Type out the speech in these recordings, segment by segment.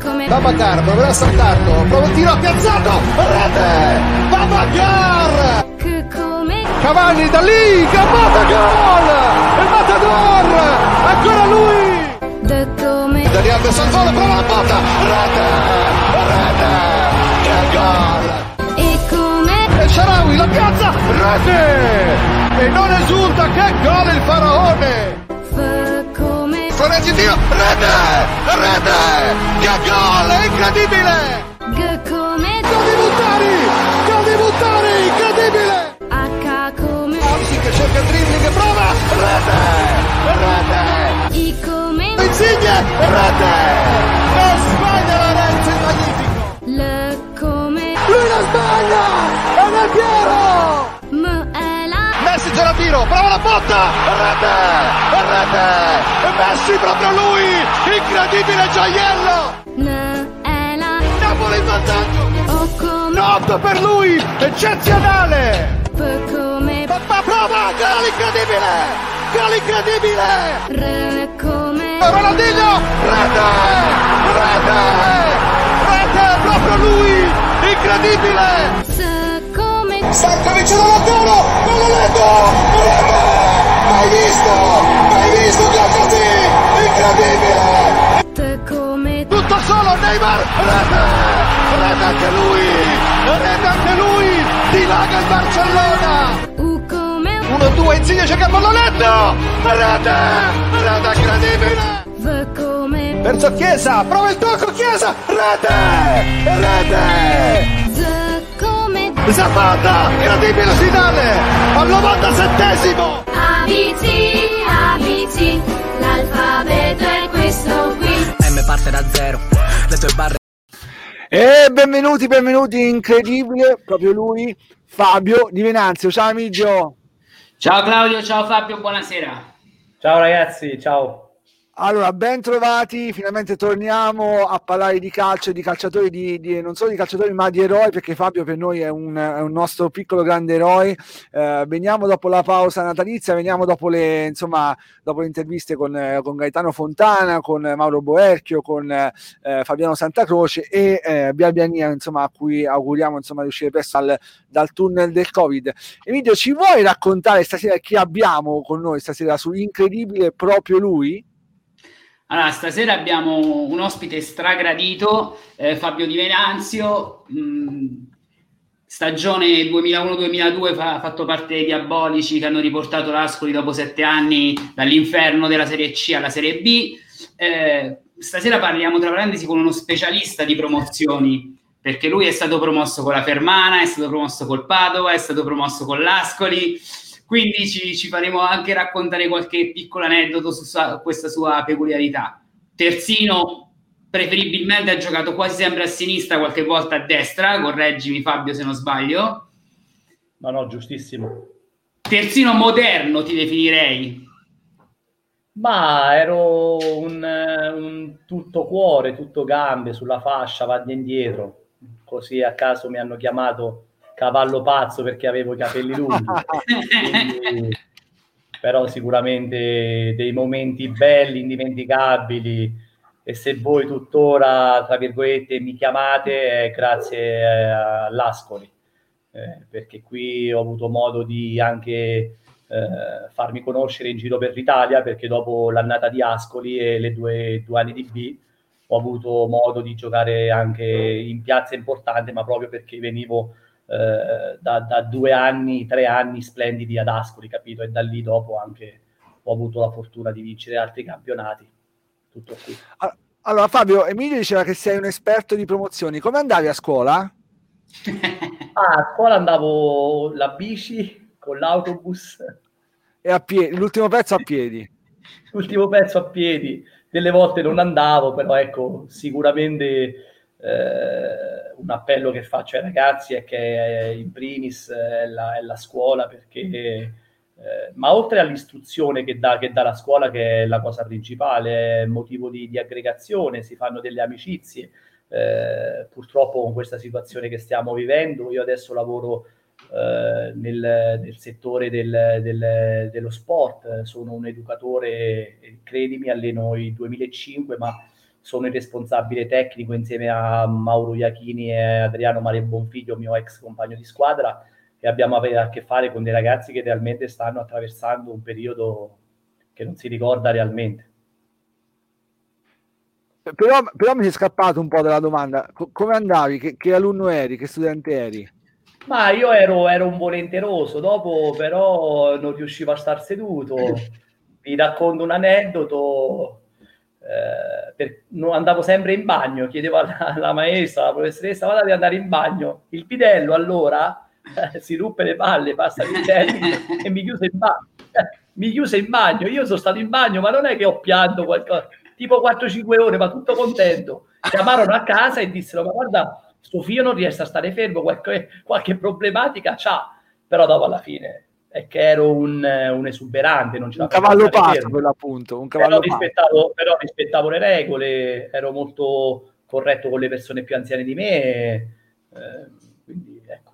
Babacar proverà a saltarlo, prova il tiro piazzato, rete, Babacar! Cavalli da lì, Gambata gol! Il Matador! Ancora lui! Dani Alves al volo, prova la botta, rete, rete, che gol! E come E Sharawi la piazza, rete! E non esulta, che gol il faraone! Florenzi Dio, rete, rete, che gol, è incredibile! G come Gol di Buttari, gol di Buttari, incredibile! H come Amsi che cerca il dribbling e prova, rete, rete! I come Insigne, rete! Non sbaglia Lorenzo il magnifico! L come Lui non sbaglia! È Piero! M è la Messi c'è la tiro, prova la botta! Rete! E Messi proprio lui! Incredibile gioiello! Napoli in vantaggio! O come Notte per lui! Eccezionale! Papà prova! Gol incredibile! Gol incredibile! Ronaldinho! Rete! Rete! Rete! Proprio lui! Incredibile! S come Stanco vicino all'angolo! Non Mai visto! Mai visto così! Incredibile! Tutto solo Neymar! Rete! Rete anche lui! Rete anche lui! Dilaga il Barcellona! U come 1-2 Insigne cerca il pallonetto! Rete! Rete incredibile! Verso Chiesa, prova il tocco Chiesa! Rete! Rete! Zapata! Incredibile Zidane! Al 97esimo! ABC ABC L'alfabeto è questo qui M parte da zero, le tue barre E benvenuti, benvenuti, incredibile, proprio lui, Fabio Di Venanzio. Ciao Amigio. Ciao Claudio, ciao Fabio, buonasera. Ciao ragazzi, ciao. Allora, ben trovati, finalmente torniamo a parlare di calcio, di calciatori, di, di- non solo di calciatori ma di eroi, perché Fabio per noi è un, è un nostro piccolo grande eroe. Eh, veniamo dopo la pausa natalizia, veniamo dopo le, insomma, dopo le interviste con, eh, con Gaetano Fontana, con Mauro Boerchio, con eh, Fabiano Santacroce e eh, Biabiania, insomma, a cui auguriamo insomma, di uscire presto dal, dal tunnel del Covid. Emilio, ci vuoi raccontare stasera chi abbiamo con noi stasera su Incredibile proprio lui? Allora, stasera abbiamo un ospite stragradito, eh, Fabio Di Venanzio, mh, stagione 2001-2002 fa- fatto parte dei Diabolici che hanno riportato l'Ascoli dopo sette anni dall'inferno della Serie C alla Serie B. Eh, stasera parliamo tra parentesi con uno specialista di promozioni, perché lui è stato promosso con la Fermana, è stato promosso col Padova, è stato promosso con l'Ascoli, quindi ci, ci faremo anche raccontare qualche piccolo aneddoto su sa- questa sua peculiarità. Terzino preferibilmente ha giocato quasi sempre a sinistra, qualche volta a destra, correggimi Fabio se non sbaglio. No, no, giustissimo. Terzino moderno ti definirei. Ma ero un, un tutto cuore, tutto gambe sulla fascia, e indietro. Così a caso mi hanno chiamato cavallo pazzo perché avevo i capelli lunghi. Quindi, però sicuramente dei momenti belli, indimenticabili. E se voi tuttora, tra virgolette, mi chiamate, è grazie eh, all'Ascoli. Eh, perché qui ho avuto modo di anche eh, farmi conoscere in giro per l'Italia perché dopo l'annata di Ascoli e le due, due anni di B ho avuto modo di giocare anche in piazze importanti, ma proprio perché venivo eh, da, da due anni, tre anni splendidi ad Ascoli, capito? E da lì dopo anche ho avuto la fortuna di vincere altri campionati. Tutto qui. Allora Fabio, Emilio diceva che sei un esperto di promozioni. Come andavi a scuola? Ah, a scuola andavo la bici con l'autobus, E a piedi, l'ultimo pezzo a piedi. l'ultimo pezzo a piedi. Delle volte non andavo, però ecco, sicuramente eh, un appello che faccio ai ragazzi è che eh, in primis è la, è la scuola perché eh, ma oltre all'istruzione che dà, che dà la scuola, che è la cosa principale, è motivo di, di aggregazione, si fanno delle amicizie. Eh, purtroppo con questa situazione che stiamo vivendo, io adesso lavoro eh, nel, nel settore del- del- dello sport, sono un educatore, credimi, alleno il 2005, ma sono il responsabile tecnico insieme a Mauro Iachini e Adriano Maria Bonfiglio, mio ex compagno di squadra, e abbiamo a che fare con dei ragazzi che realmente stanno attraversando un periodo che non si ricorda realmente. Però, però mi è scappato un po' dalla domanda. Come andavi? Che, che, alunno eri? Che studente eri? Ma io ero, ero, un volenteroso, dopo però non riuscivo a star seduto. Vi racconto un aneddoto. Eh, per, no, andavo sempre in bagno, chiedevo alla, alla maestra, alla professoressa, vado ad andare in bagno. Il pidello allora eh, si ruppe le palle, passa il termine e mi chiuse in bagno. mi chiuse in bagno. Io sono stato in bagno, ma non è che ho pianto qualcosa tipo 4-5 ore, ma tutto contento. Chiamarono a casa e dissero: Ma guarda, suo figlio non riesce a stare fermo, qualche, qualche problematica c'ha. Però dopo alla fine è che ero un, un esuberante, non ce un cavallo pazzo per l'appunto, un cavallo però rispettavo, però rispettavo, le regole, ero molto corretto con le persone più anziane di me, eh, quindi ecco.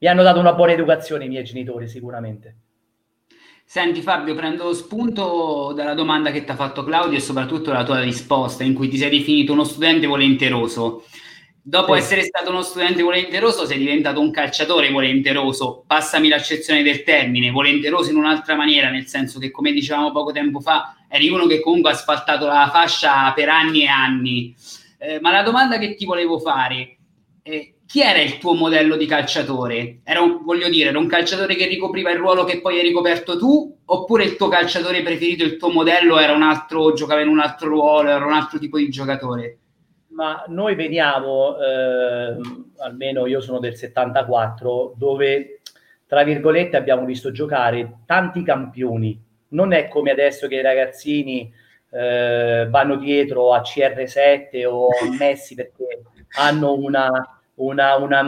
Mi hanno dato una buona educazione i miei genitori sicuramente. Senti Fabio, prendo spunto dalla domanda che ti ha fatto Claudio e soprattutto la tua risposta in cui ti sei definito uno studente volenteroso. Dopo sì. essere stato uno studente volenteroso sei diventato un calciatore volenteroso, passami l'accezione del termine, volenteroso in un'altra maniera, nel senso che come dicevamo poco tempo fa, eri uno che comunque ha asfaltato la fascia per anni e anni. Eh, ma la domanda che ti volevo fare è chi era il tuo modello di calciatore? Era un, voglio dire, era un calciatore che ricopriva il ruolo che poi hai ricoperto tu, oppure il tuo calciatore preferito, il tuo modello era un altro, giocava in un altro ruolo, era un altro tipo di giocatore? Ma noi veniamo, eh, almeno io sono del 74, dove tra virgolette abbiamo visto giocare tanti campioni. Non è come adesso che i ragazzini eh, vanno dietro a CR7 o a Messi perché hanno una una, una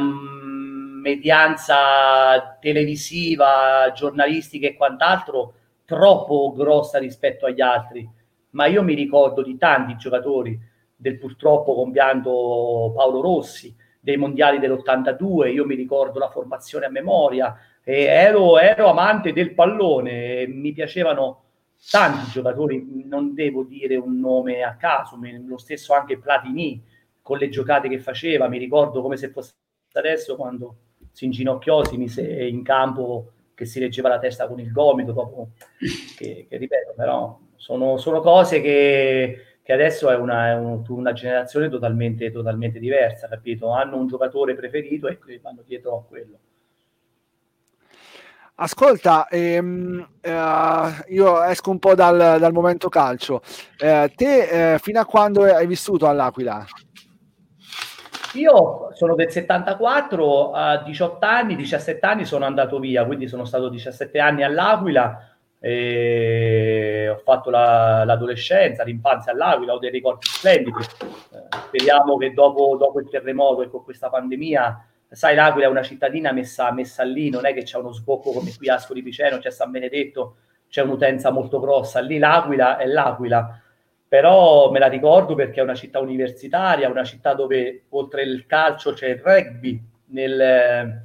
medianza televisiva, giornalistica e quant'altro troppo grossa rispetto agli altri. Ma io mi ricordo di tanti giocatori del purtroppo compianto Paolo Rossi, dei mondiali dell'82, io mi ricordo la formazione a memoria, e ero, ero amante del pallone, mi piacevano tanti giocatori, non devo dire un nome a caso, lo stesso anche Platini, con le giocate che faceva, mi ricordo come se fosse adesso quando si inginocchiò, si mise in campo che si leggeva la testa con il gomito, dopo che, che ripeto, però sono, sono cose che, che, adesso è, una, è una generazione totalmente, totalmente diversa, capito? Hanno un giocatore preferito e vanno dietro a quello. Ascolta, ehm, eh, io esco un po' dal, dal momento calcio. Eh, te eh, fino a quando hai vissuto all'Aquila? Io sono del 74, a 18 anni, 17 anni sono andato via, quindi sono stato 17 anni all'Aquila, ho fatto la, l'adolescenza, l'infanzia all'Aquila, ho dei ricordi splendidi. Eh, speriamo che dopo, dopo, il terremoto e con questa pandemia, sai, l'Aquila è una cittadina messa, messa lì, non è che c'è uno sbocco come qui a Ascoli Piceno, c'è San Benedetto, c'è un'utenza molto grossa, lì l'Aquila è l'Aquila però me la ricordo perché è una città universitaria, una città dove oltre il calcio c'è il rugby. Nel,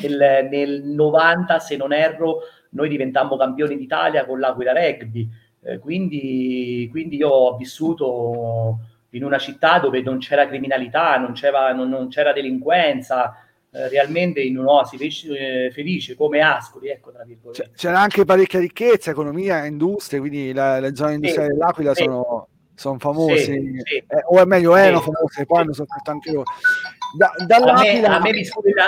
nel, nel 90, se non erro, noi diventammo campioni d'Italia con l'Aquila Rugby. Eh, quindi, quindi io ho vissuto in una città dove non c'era criminalità, non c'era, non, non c'era delinquenza, eh, realmente in un'oasi felice, eh, felice come Ascoli, ecco, tra virgolette. C'era anche parecchia ricchezza, economia, industrie, quindi la, le zone industriali sì, dell'Aquila sì. sono, sono famose, sì, sì. Eh, o è meglio erano famose, poi hanno sofferto anche loro. Da, dall'Aquila... A me, a me mi, squilla,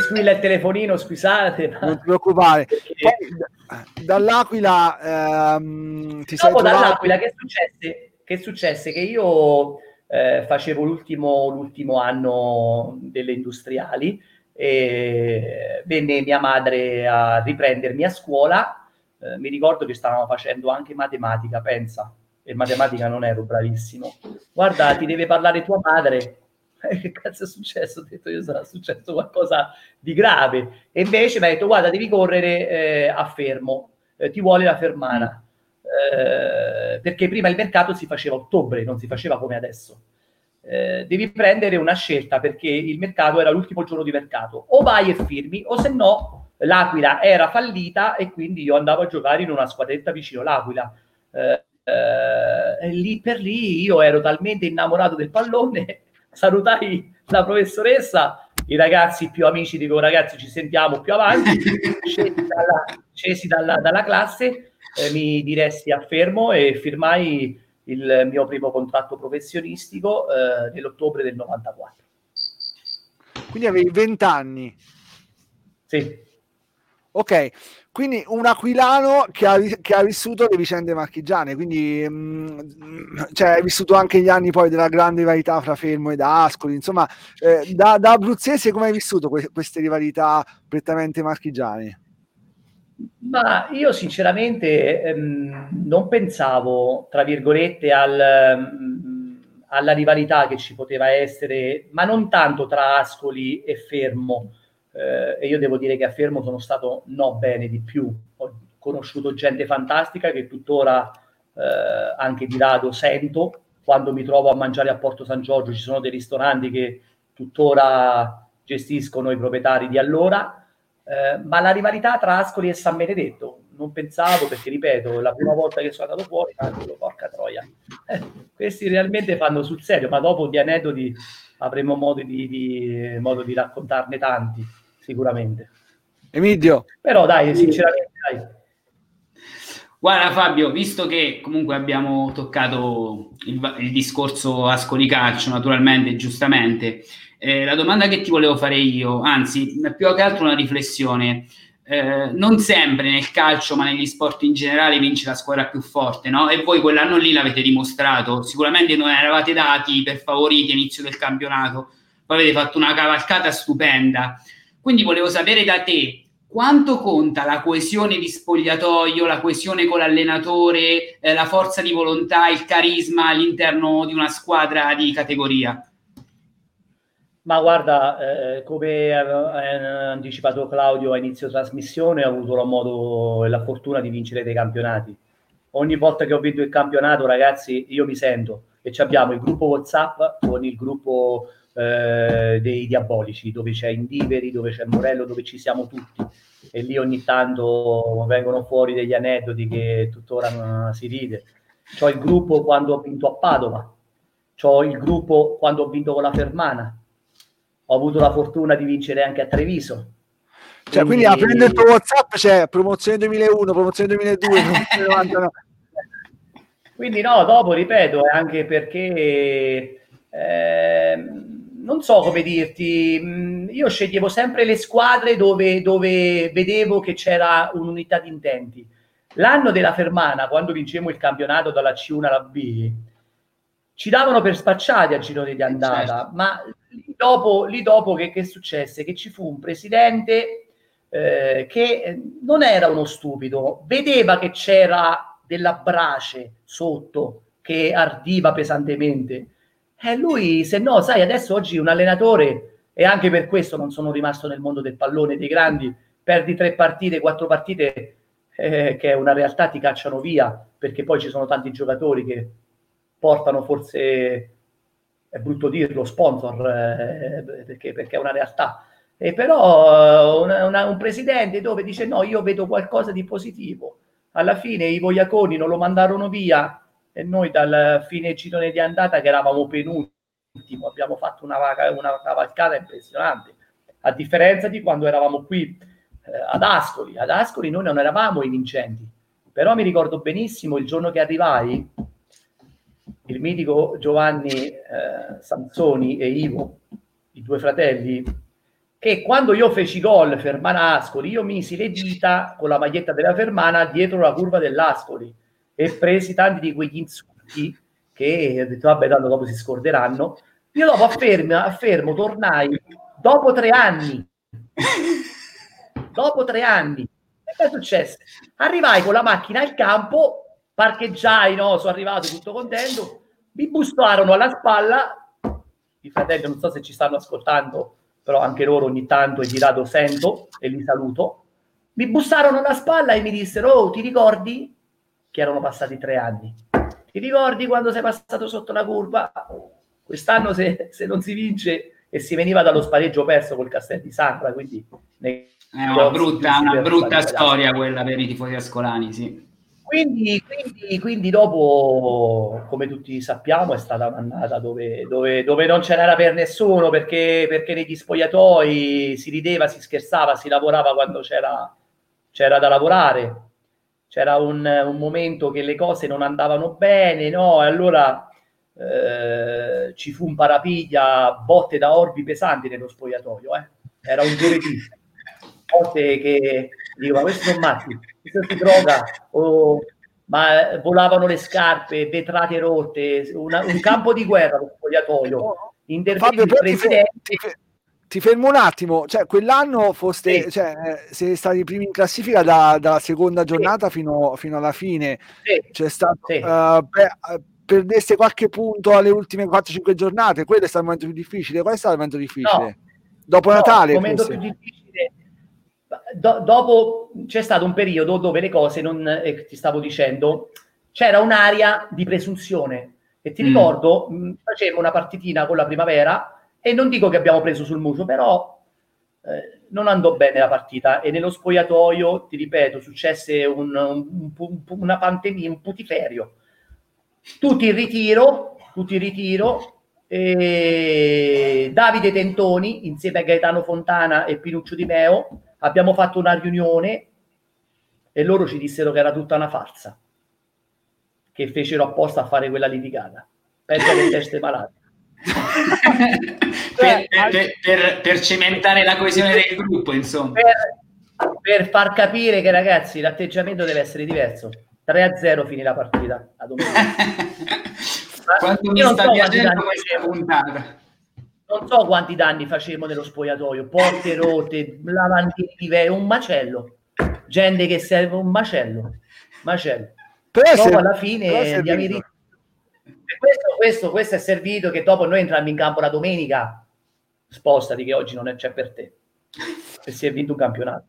squilla il telefonino, scusate. Ma... Non ti preoccupare. Poi, dall'Aquila ehm, ti Dopo trovato... dall'Aquila che successe? Che successe? Che io eh, facevo l'ultimo, l'ultimo anno delle industriali e venne mia madre a riprendermi a scuola. Eh, mi ricordo che stavamo facendo anche matematica, pensa, e matematica non ero bravissimo. Guarda, ti deve parlare tua madre. Eh, che cazzo è successo? Ho detto io sarà successo qualcosa di grave. E invece mi ha detto, guarda, devi correre eh, a fermo, eh, ti vuole la fermana. Eh, perché prima il mercato si faceva a ottobre, non si faceva come adesso. Eh, devi prendere una scelta perché il mercato era l'ultimo giorno di mercato. O vai e firmi, o se no l'Aquila era fallita e quindi io andavo a giocare in una squadretta vicino l'Aquila. Eh, lì per lì io ero talmente innamorato del pallone, salutai la professoressa, i ragazzi più amici dico ragazzi ci sentiamo più avanti, scesi dalla, scesi dalla, dalla classe, eh, mi diressi a Fermo e firmai il mio primo contratto professionistico eh, nell'ottobre del 94. Quindi avevi 20 anni? Sì. Ok, quindi un aquilano che ha, che ha, vissuto le vicende marchigiane, quindi mh, mm, cioè, hai vissuto anche gli anni poi della grande rivalità fra Fermo ed Ascoli, insomma, eh, da, da, abruzzese come hai vissuto que- queste rivalità prettamente marchigiane? Ma io sinceramente ehm, non pensavo, tra virgolette, al, ehm, alla rivalità che ci poteva essere, ma non tanto tra Ascoli e Fermo, eh, e io devo dire che a Fermo sono stato no bene di più. Ho conosciuto gente fantastica che tuttora eh, anche di rado sento. Quando mi trovo a mangiare a Porto San Giorgio ci sono dei ristoranti che tuttora gestiscono i proprietari di allora. Eh, ma la rivalità tra Ascoli e San Benedetto non pensavo perché ripeto la prima volta che sono andato fuori cavolo, porca troia eh, questi realmente fanno sul serio ma dopo di aneddoti avremo modo di, di, modo di raccontarne tanti sicuramente. Emidio. Però dai, sinceramente, dai. Guarda Fabio, visto che comunque abbiamo toccato il, il discorso Ascoli Calcio, naturalmente, giustamente, eh, la domanda che ti volevo fare io, anzi, più che altro una riflessione, eh, non sempre nel calcio, ma negli sport in generale vince la squadra più forte, no? E voi quell'anno lì l'avete dimostrato. Sicuramente non eravate dati per favoriti all'inizio del campionato, poi avete fatto una cavalcata stupenda. Quindi volevo sapere da te quanto conta la coesione di spogliatoio, la coesione con l'allenatore, eh, la forza di volontà, il carisma all'interno di una squadra di categoria? Ma guarda, eh, come ha anticipato Claudio a inizio trasmissione, ho avuto la modo e la fortuna di vincere dei campionati. Ogni volta che ho vinto il campionato, ragazzi, io mi sento e abbiamo il gruppo WhatsApp con il gruppo eh, dei diabolici, dove c'è Indiveri, dove c'è Morello, dove ci siamo tutti. E lì ogni tanto vengono fuori degli aneddoti che tuttora si ride. C'ho il gruppo quando ho vinto a Padova, c'ho il gruppo quando ho vinto con la Fermana, ho avuto la fortuna di vincere anche a Treviso. Cioè, quindi, quindi aprendo il tuo WhatsApp c'è promozione 2001, promozione 2002, promozione 99. Quindi no, dopo ripeto, anche perché eh, non so come dirti, mm, io sceglievo sempre le squadre dove, dove vedevo che c'era un'unità di intenti. L'anno della Fermana, quando vincemmo il campionato dalla C1 alla B, ci davano per spacciati a girone di andata, certo. ma lì dopo, lì dopo che, che, successe? Che ci fu un presidente eh, che non era uno stupido, vedeva che c'era della brace sotto che ardiva pesantemente eh, lui, se no, sai, adesso oggi un allenatore, e anche per questo non sono rimasto nel mondo del pallone dei grandi, perdi tre partite, quattro partite, eh, che è una realtà, ti cacciano via, perché poi ci sono tanti giocatori che portano forse, è brutto dirlo, sponsor, eh, perché, perché, è una realtà. E però una, una, un presidente dove dice no, io vedo qualcosa di positivo. Alla fine i Voiaconi non lo mandarono via, e noi dal fine girone di andata che eravamo penultimo abbiamo fatto una, una cavalcata impressionante. A differenza di quando eravamo qui eh, ad Ascoli. Ad Ascoli noi non eravamo i vincenti però mi ricordo benissimo il giorno che arrivai il mitico Giovanni eh, Sansoni e Ivo i due fratelli che quando io feci gol Fermana Ascoli io misi le dita con la maglietta della Fermana dietro la curva dell'Ascoli e presi tanti di quegli insulti che ho detto vabbè tanto dopo si scorderanno io dopo affermo, affermo tornai dopo tre anni dopo tre anni e che è successo? arrivai con la macchina al campo parcheggiai no? sono arrivato tutto contento mi bustarono alla spalla i fratelli non so se ci stanno ascoltando però anche loro ogni tanto e di rado sento e li saluto mi bussarono alla spalla e mi dissero oh ti ricordi che erano passati tre anni. Ti ricordi quando sei passato sotto la curva? Quest'anno se, se non si vince e si veniva dallo spareggio perso col Castel di Sandra, quindi... È una brutta, una brutta storia quella per i tifosi ascolani, sì. Quindi, quindi, quindi, dopo, come tutti sappiamo, è stata un'annata dove, dove, dove non c'era per nessuno perché, perché, negli spogliatoi si rideva, si scherzava, si lavorava quando c'era, c'era da lavorare. C'era un, un, momento che le cose non andavano bene, no? E allora eh, ci fu un parapiglia, botte da orbi pesanti nello spogliatoio. Eh? Era un giovedì. Botte che dico, ma questi sono matti questo si droga, o, ma volavano le scarpe, vetrate rotte, una, un campo di guerra lo spogliatoio. Fabio, presidente. Ti, ti fermo un attimo, cioè quell'anno foste, sì. cioè, eh, siete stati primi in classifica da, dalla seconda giornata sì. fino, fino, alla fine. Sì. C'è stato, sì. uh, per, perdeste qualche punto alle ultime 4-5 giornate, quello è stato il momento più difficile. Qual è stato il momento difficile? No. Dopo no, Natale? Il momento forse. più difficile do, dopo c'è stato un periodo dove le cose non, eh, ti stavo dicendo, c'era un'area di presunzione. E ti mm. ricordo, mh, facevamo una partitina con la primavera e non dico che abbiamo preso sul muso, però eh, non andò bene la partita e nello spogliatoio, ti ripeto, successe un, un, un, una pandemia, un putiferio. Tutti in ritiro, tutti in ritiro, e Davide Tentoni insieme a Gaetano Fontana e Pinuccio Di Meo abbiamo fatto una riunione e loro ci dissero che era tutta una farsa, che fecero apposta a fare quella litigata. Peggio le teste malate. Per, per, per, per, cementare la coesione del gruppo, insomma. Per, far capire che ragazzi l'atteggiamento deve essere diverso. 3-0 finì la partita a domenica. Quanto mi sta so piacendo questa puntata non so quanti danni facevamo nello spogliatoio, porte rotte, lavandini di un macello, gente che serve un macello, macello. Però dopo alla fine andiamo in questo, questo, questo è servito che dopo noi entriamo in campo la domenica, spostati che oggi non c'è per te, se si è vinto un campionato.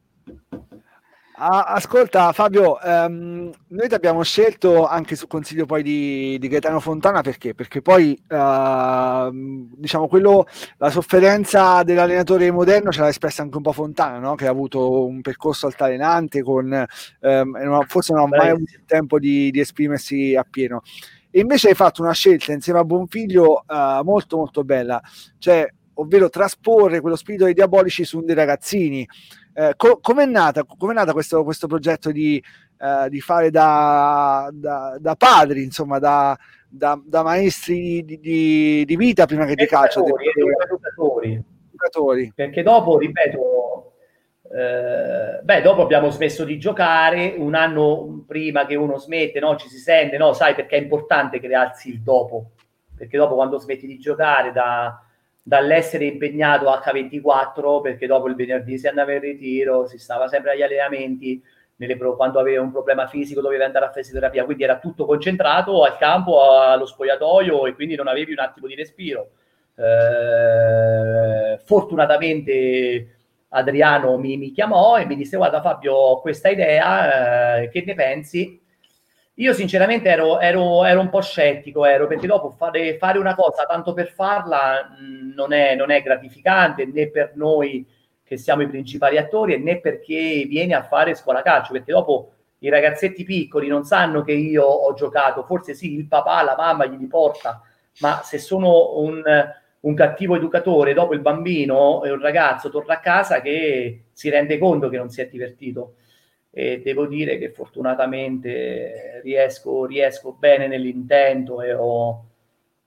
Ah, ascolta Fabio, um, noi ti abbiamo scelto anche su consiglio poi di, di Gaetano Fontana perché? Perché poi uh, diciamo quello, la sofferenza dell'allenatore moderno ce l'ha espressa anche un po' Fontana, no? che ha avuto un percorso altalenante con um, forse non ha mai avuto il tempo di, di, esprimersi appieno. E invece hai fatto una scelta insieme a Buonfiglio uh, molto molto bella, cioè ovvero trasporre quello spirito dei diabolici su dei ragazzini. Eh, co- com'è, nata, com'è nata questo, questo progetto di, eh, di fare da, da, da, padri, insomma, da, da, da maestri di, di, di, vita prima che di calcio? Educatori, educatori. Perché dopo, ripeto, eh, beh, dopo abbiamo smesso di giocare, un anno prima che uno smette, no, ci si sente, no, sai perché è importante crearsi il dopo, perché dopo quando smetti di giocare da dall'essere impegnato H24 perché dopo il venerdì si andava in ritiro, si stava sempre agli allenamenti, pro- quando aveva un problema fisico doveva andare a fisioterapia, quindi era tutto concentrato al campo, allo spogliatoio e quindi non avevi un attimo di respiro. Eh, fortunatamente Adriano mi, mi, chiamò e mi disse guarda Fabio ho questa idea, eh, che ne pensi? Io sinceramente ero, ero, ero, un po' scettico, ero, perché dopo fare, fare una cosa tanto per farla mh, non, è, non, è, gratificante né per noi che siamo i principali attori né per chi viene a fare scuola calcio, perché dopo i ragazzetti piccoli non sanno che io ho giocato, forse sì, il papà, la mamma gli porta, ma se sono un, un cattivo educatore, dopo il bambino e un ragazzo torna a casa che si rende conto che non si è divertito e devo dire che fortunatamente riesco, riesco bene nell'intento e ho,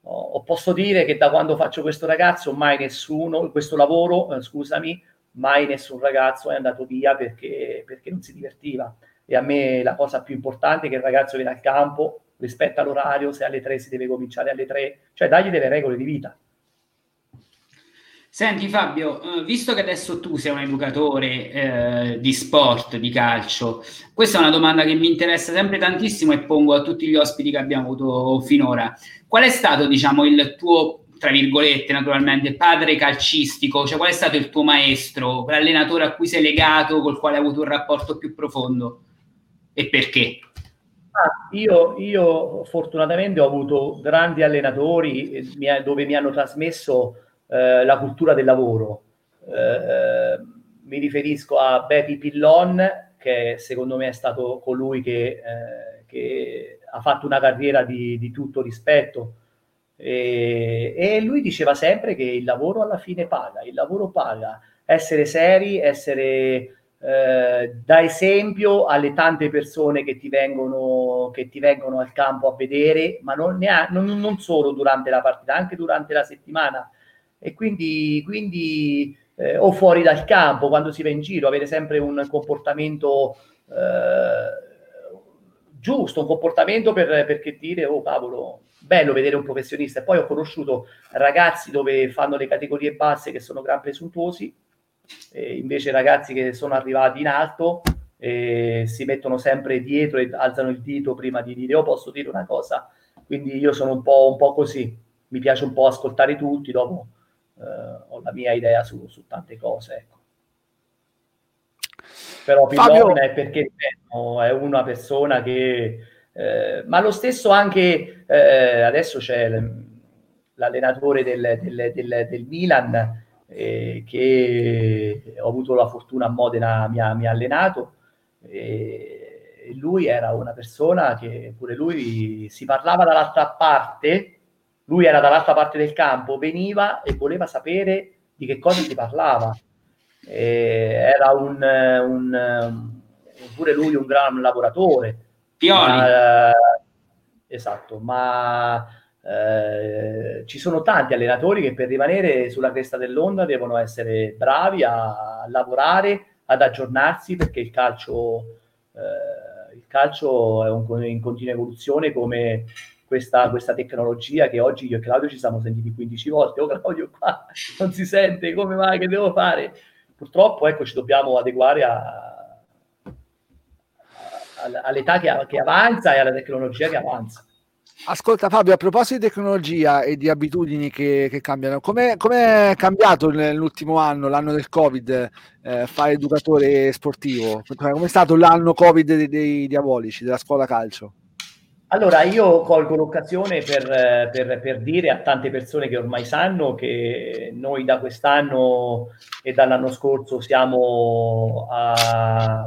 ho, posso dire che da quando faccio questo ragazzo mai nessuno, questo lavoro, eh, scusami, mai nessun ragazzo è andato via perché, perché non si divertiva. E a me la cosa più importante è che il ragazzo viene al campo, rispetta l'orario, se alle tre si deve cominciare alle tre, cioè dagli delle regole di vita. Senti Fabio, eh, visto che adesso tu sei un educatore eh, di sport, di calcio, questa è una domanda che mi interessa sempre tantissimo e pongo a tutti gli ospiti che abbiamo avuto finora. Qual è stato, diciamo, il tuo, tra virgolette, naturalmente, padre calcistico? Cioè, qual è stato il tuo maestro, l'allenatore a cui sei legato, col quale hai avuto un rapporto più profondo? E perché? Ah, io, io, fortunatamente ho avuto grandi allenatori eh, dove mi hanno trasmesso eh, la cultura del lavoro. Eh, mi riferisco a Bepi Pillon, che secondo me è stato colui che, eh, che ha fatto una carriera di, di tutto rispetto. E, e, lui diceva sempre che il lavoro alla fine paga, il lavoro paga, essere seri, essere eh, da esempio alle tante persone che ti, vengono, che ti vengono al campo a vedere, ma non, ha, non, non, solo durante la partita, anche durante la settimana. E quindi, quindi eh, o fuori dal campo, quando si va in giro, avere sempre un comportamento eh, giusto, un comportamento per, perché dire, oh cavolo, bello vedere un professionista. E poi ho conosciuto ragazzi dove fanno le categorie basse che sono gran presuntuosi, e invece ragazzi che sono arrivati in alto eh, si mettono sempre dietro e alzano il dito prima di dire, oh posso dire una cosa. Quindi io sono un po', un po così, mi piace un po' ascoltare tutti, dopo eh, ho la mia idea su, su tante cose. Ecco però Pillon è perché è una persona che... Eh, ma lo stesso anche eh, adesso c'è l'allenatore del, del, del, del Milan eh, che ho avuto la fortuna a Modena mi ha, mi ha allenato e lui era una persona che pure lui si parlava dall'altra parte lui era dall'altra parte del campo veniva e voleva sapere di che cosa si parlava eh, era un, un, pure lui un gran lavoratore. Pioli. Ma, eh, esatto, ma eh, ci sono tanti allenatori che per rimanere sulla cresta dell'onda devono essere bravi a lavorare, ad aggiornarsi perché il calcio, eh, il calcio è un, in continua evoluzione come questa, questa, tecnologia che oggi io e Claudio ci siamo sentiti 15 volte. Oh Claudio qua non si sente, come mai, che devo fare? purtroppo ecco, ci dobbiamo adeguare a, a, all'età che, che avanza e alla tecnologia che avanza. Ascolta Fabio, a proposito di tecnologia e di abitudini che, che cambiano, come è cambiato nell'ultimo anno, l'anno del Covid, eh, fare educatore sportivo? Come è stato l'anno Covid dei, dei diabolici, della scuola calcio? Allora, io colgo l'occasione per, per, per, dire a tante persone che ormai sanno che noi da quest'anno e dall'anno scorso siamo a, a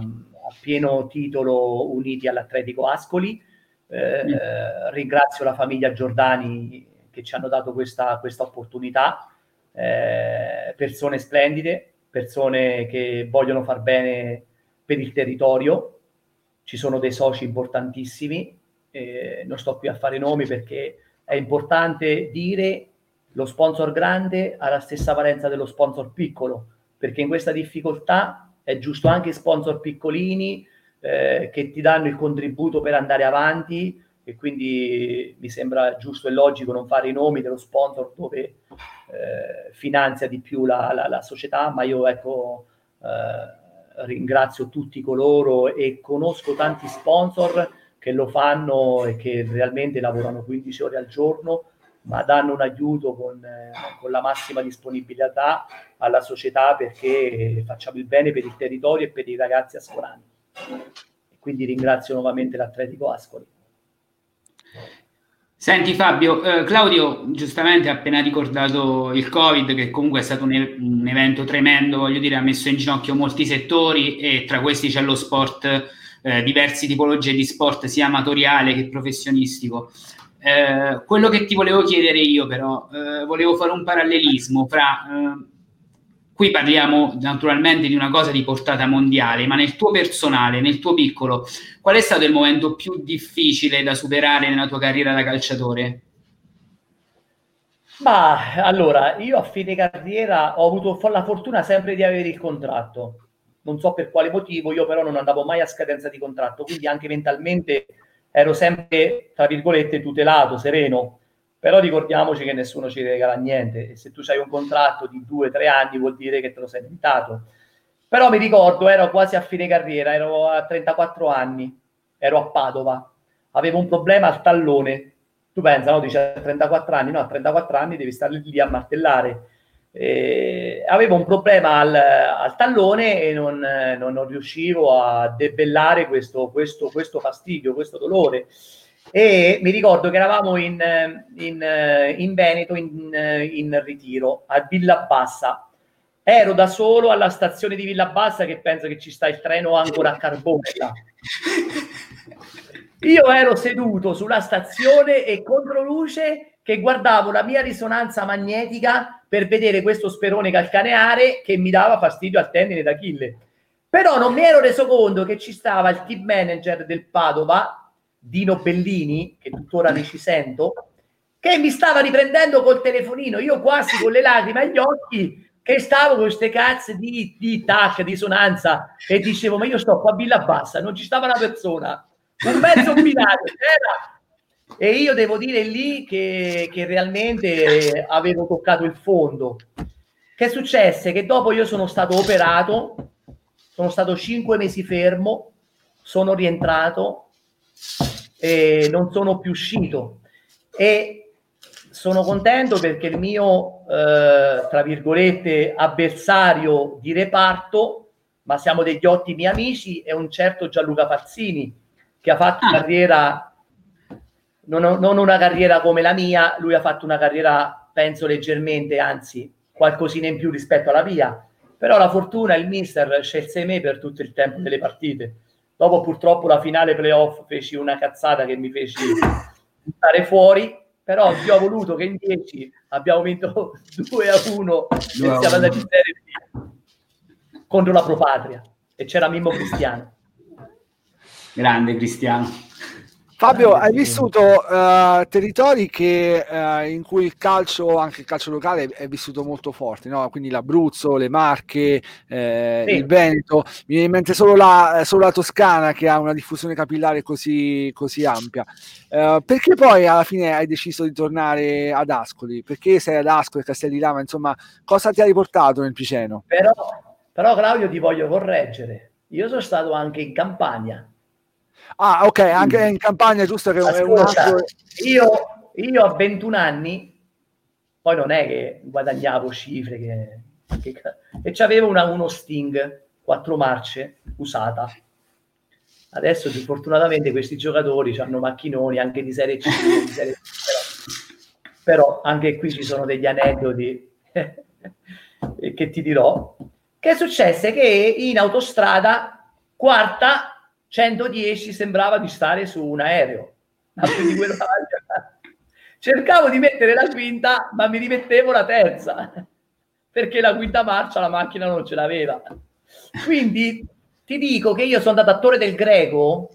pieno titolo uniti all'Atletico Ascoli. Eh, mm. ringrazio la famiglia Giordani che ci hanno dato questa, questa opportunità. Eh, persone splendide, persone che vogliono far bene per il territorio. Ci sono dei soci importantissimi eh, non sto qui a fare nomi perché è importante dire lo sponsor grande ha la stessa valenza dello sponsor piccolo, perché in questa difficoltà è giusto anche sponsor piccolini eh, che ti danno il contributo per andare avanti e quindi mi sembra giusto e logico non fare i nomi dello sponsor dove eh, finanzia di più la, la, la, società, ma io ecco eh, ringrazio tutti coloro e conosco tanti sponsor che lo fanno e che realmente lavorano 15 ore al giorno, ma danno un aiuto con, eh, con la massima disponibilità alla società perché facciamo il bene per il territorio e per i ragazzi ascolani. Quindi ringrazio nuovamente l'Atletico Ascoli. Senti Fabio, eh, Claudio giustamente ha appena ricordato il Covid, che comunque è stato un, un, evento tremendo, voglio dire, ha messo in ginocchio molti settori e tra questi c'è lo sport eh, diverse tipologie di sport, sia amatoriale che professionistico. Eh, quello che ti volevo chiedere io, però, eh, volevo fare un parallelismo fra. Eh, qui parliamo naturalmente di una cosa di portata mondiale, ma nel tuo personale, nel tuo piccolo, qual è stato il momento più difficile da superare nella tua carriera da calciatore? Ma allora, io a fine carriera ho avuto la fortuna sempre di avere il contratto non so per quale motivo, io però non andavo mai a scadenza di contratto, quindi anche mentalmente ero sempre, tra virgolette, tutelato, sereno. Però ricordiamoci che nessuno ci regala niente e se tu hai un contratto di due tre anni vuol dire che te lo sei meritato. Però mi ricordo, ero quasi a fine carriera, ero a 34 anni, ero a Padova, avevo un problema al tallone. Tu pensa, no, dici a 34 anni, no, a 34 anni devi stare lì a martellare eh, avevo un problema al, al tallone e non, non, non, riuscivo a debellare questo, questo, questo, fastidio, questo dolore. E mi ricordo che eravamo in, in, in Veneto in, in, ritiro a Villa Bassa. Ero da solo alla stazione di Villa Bassa che penso che ci sta il treno ancora a carbone là. Io ero seduto sulla stazione e contro luce che guardavo la mia risonanza magnetica per vedere questo sperone calcaneare che mi dava fastidio al tendine d'Achille. Però non mi ero reso conto che ci stava il team manager del Padova, Dino Bellini, che tuttora ne ci sento, che mi stava riprendendo col telefonino, io quasi con le lacrime agli occhi, che stavo con queste cazze di, di tac, di sonanza, e dicevo, ma io sto qua a Villa Bassa, non ci stava una persona, un mezzo binario, era. E io devo dire lì che, che realmente avevo toccato il fondo. Che successe? Che dopo io sono stato operato, sono stato cinque mesi fermo, sono rientrato e non sono più uscito. E sono contento perché il mio, eh, tra virgolette, avversario di reparto, ma siamo degli ottimi amici, è un certo Gianluca Pazzini, che ha fatto ah. carriera, non, non, una carriera come la mia, lui ha fatto una carriera, penso, leggermente, anzi, qualcosina in più rispetto alla mia. Però la fortuna, il mister scelse me per tutto il tempo delle partite. Dopo purtroppo la finale playoff feci una cazzata che mi feci stare fuori, però vi ho voluto che in 10 abbiamo vinto 2 a 1 e siamo andati in serie B contro la Pro Patria e c'era Mimmo Cristiano. Grande Cristiano. Fabio, hai vissuto uh, territori che, uh, in cui il calcio, anche il calcio locale, è vissuto molto forte, no? quindi l'Abruzzo, le Marche, eh, sì. il Veneto, mi viene in mente solo la, solo la, Toscana che ha una diffusione capillare così, così ampia. Uh, perché poi alla fine hai deciso di tornare ad Ascoli? Perché sei ad Ascoli, Castelli Lama, insomma, cosa ti ha riportato nel Piceno? Però, però Claudio ti voglio correggere, io sono stato anche in Campania Ah, ok, anche in campagna, giusto che Ascolta, è un altro... io, io a 21 anni, poi non è che guadagnavo cifre, che, che, e c'avevo una, uno Sting, quattro marce, usata. Adesso fortunatamente questi giocatori hanno macchinoni anche di serie C, di serie C però, però, anche qui ci sono degli aneddoti che ti dirò. Che successe? Che in autostrada, quarta, 110 sembrava di stare su un aereo. Cercavo di mettere la quinta, ma mi rimettevo la terza, perché la quinta marcia la macchina non ce l'aveva. Quindi ti dico che io sono andato attore del greco,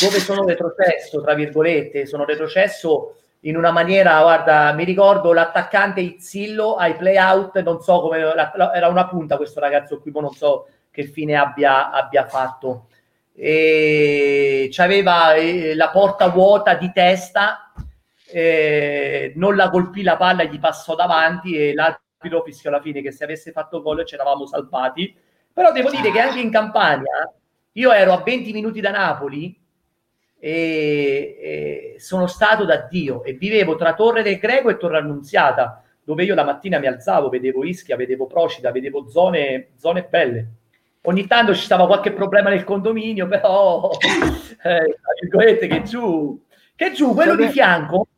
dove sono retrocesso, tra virgolette, sono retrocesso in una maniera, guarda, mi ricordo l'attaccante Izzillo ai play-out, non so come, era una punta questo ragazzo qui, ma non so che fine abbia, abbia fatto e c'aveva eh, la porta vuota di testa, eh, non la colpì la palla, gli passò davanti e l'arbitro fischiò alla fine che se avesse fatto gol ci eravamo salvati. Però devo dire che anche in Campania io ero a 20 minuti da Napoli e, e sono stato da Dio e vivevo tra Torre del Greco e Torre Annunziata, dove io la mattina mi alzavo, vedevo Ischia, vedevo Procida, vedevo zone, zone belle ogni tanto ci stava qualche problema nel condominio, però eh, che giù, che giù, quello di fianco,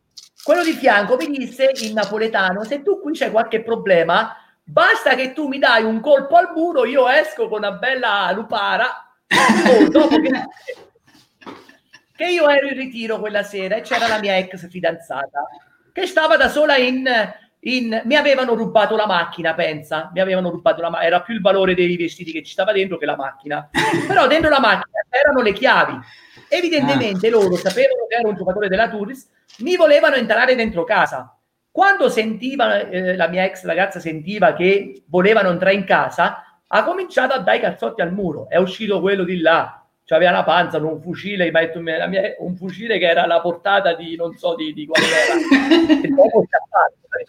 quello di fianco mi disse in napoletano, se tu qui c'è qualche problema, basta che tu mi dai un colpo al muro, io esco con una bella lupara, oh, dopo che, che io ero in ritiro quella sera e c'era la mia ex fidanzata, che stava da sola in in, mi avevano rubato la macchina, pensa, mi avevano rubato la macchina, era più il valore dei vestiti che ci stava dentro che la macchina, però dentro la macchina c'erano le chiavi, evidentemente ah. loro sapevano che ero un giocatore della Turis, mi volevano entrare dentro casa, quando sentiva, eh, la mia ex ragazza sentiva che volevano entrare in casa, ha cominciato a dare i calzotti al muro, è uscito quello di là, aveva la panza, un fucile, mia, un fucile che era la portata di non so di, di quale era. e dopo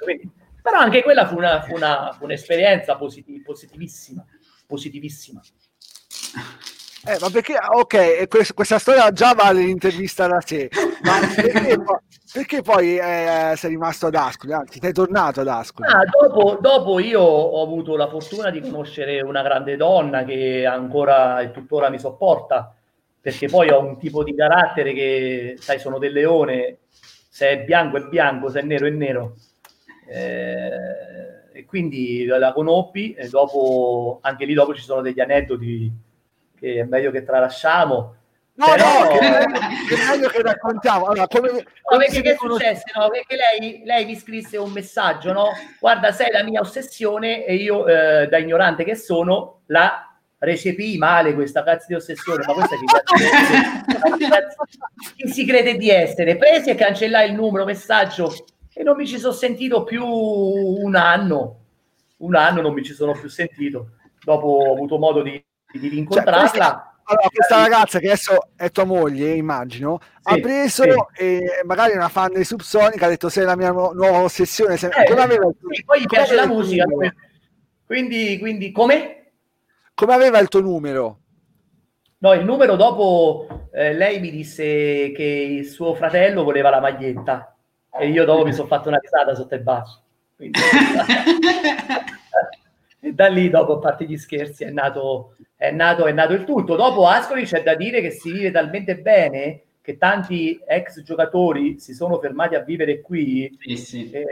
quindi, però anche quella fu, una, fu, una, fu un'esperienza positiv- positivissima, positivissima. Eh, ma perché, ok, questa, questa storia già vale l'intervista da sé, ma perché, perché poi eh, sei rimasto ad Ascoli, anzi sei tornato ad Ascoli? Ah, dopo, dopo, io ho avuto la fortuna di conoscere una grande donna che ancora e tuttora mi sopporta, perché poi ho un tipo di carattere che, sai, sono del leone, se è bianco è bianco, se è nero è nero. Eh, e quindi la conobbi e dopo, anche lì dopo ci sono degli aneddoti che è meglio che tralasciamo. No, Però... no, che è meglio che raccontiamo. Allora, come, no, perché che è successo? No, perché lei, lei, mi scrisse un messaggio, no? Guarda, sei la mia ossessione e io, eh, da ignorante che sono, la recepii male questa cazzo di ossessione, ma questa chi, chi si crede di essere? Presi e cancellai il numero, messaggio e non mi ci sono sentito più un anno. Un anno non mi ci sono più sentito. Dopo ho avuto modo di, di rincontrarla. Cioè, allora, questa ragazza che adesso è tua moglie, immagino, sì, ha preso sì. e magari una fan dei Subsonic ha detto sei la mia nu- nuova ossessione. Se... Eh, aveva... sì, poi gli piace la musica. Quindi, quindi, come? Come aveva il tuo numero? No, il numero dopo eh, lei mi disse che il suo fratello voleva la maglietta e io dopo mi sono fatto una risata sotto il bacio. Quindi... e da lì dopo a parte gli scherzi è nato, è nato, è nato il tutto. Dopo Ascoli c'è da dire che si vive talmente bene che tanti ex giocatori si sono fermati a vivere qui. Sì, sì. E,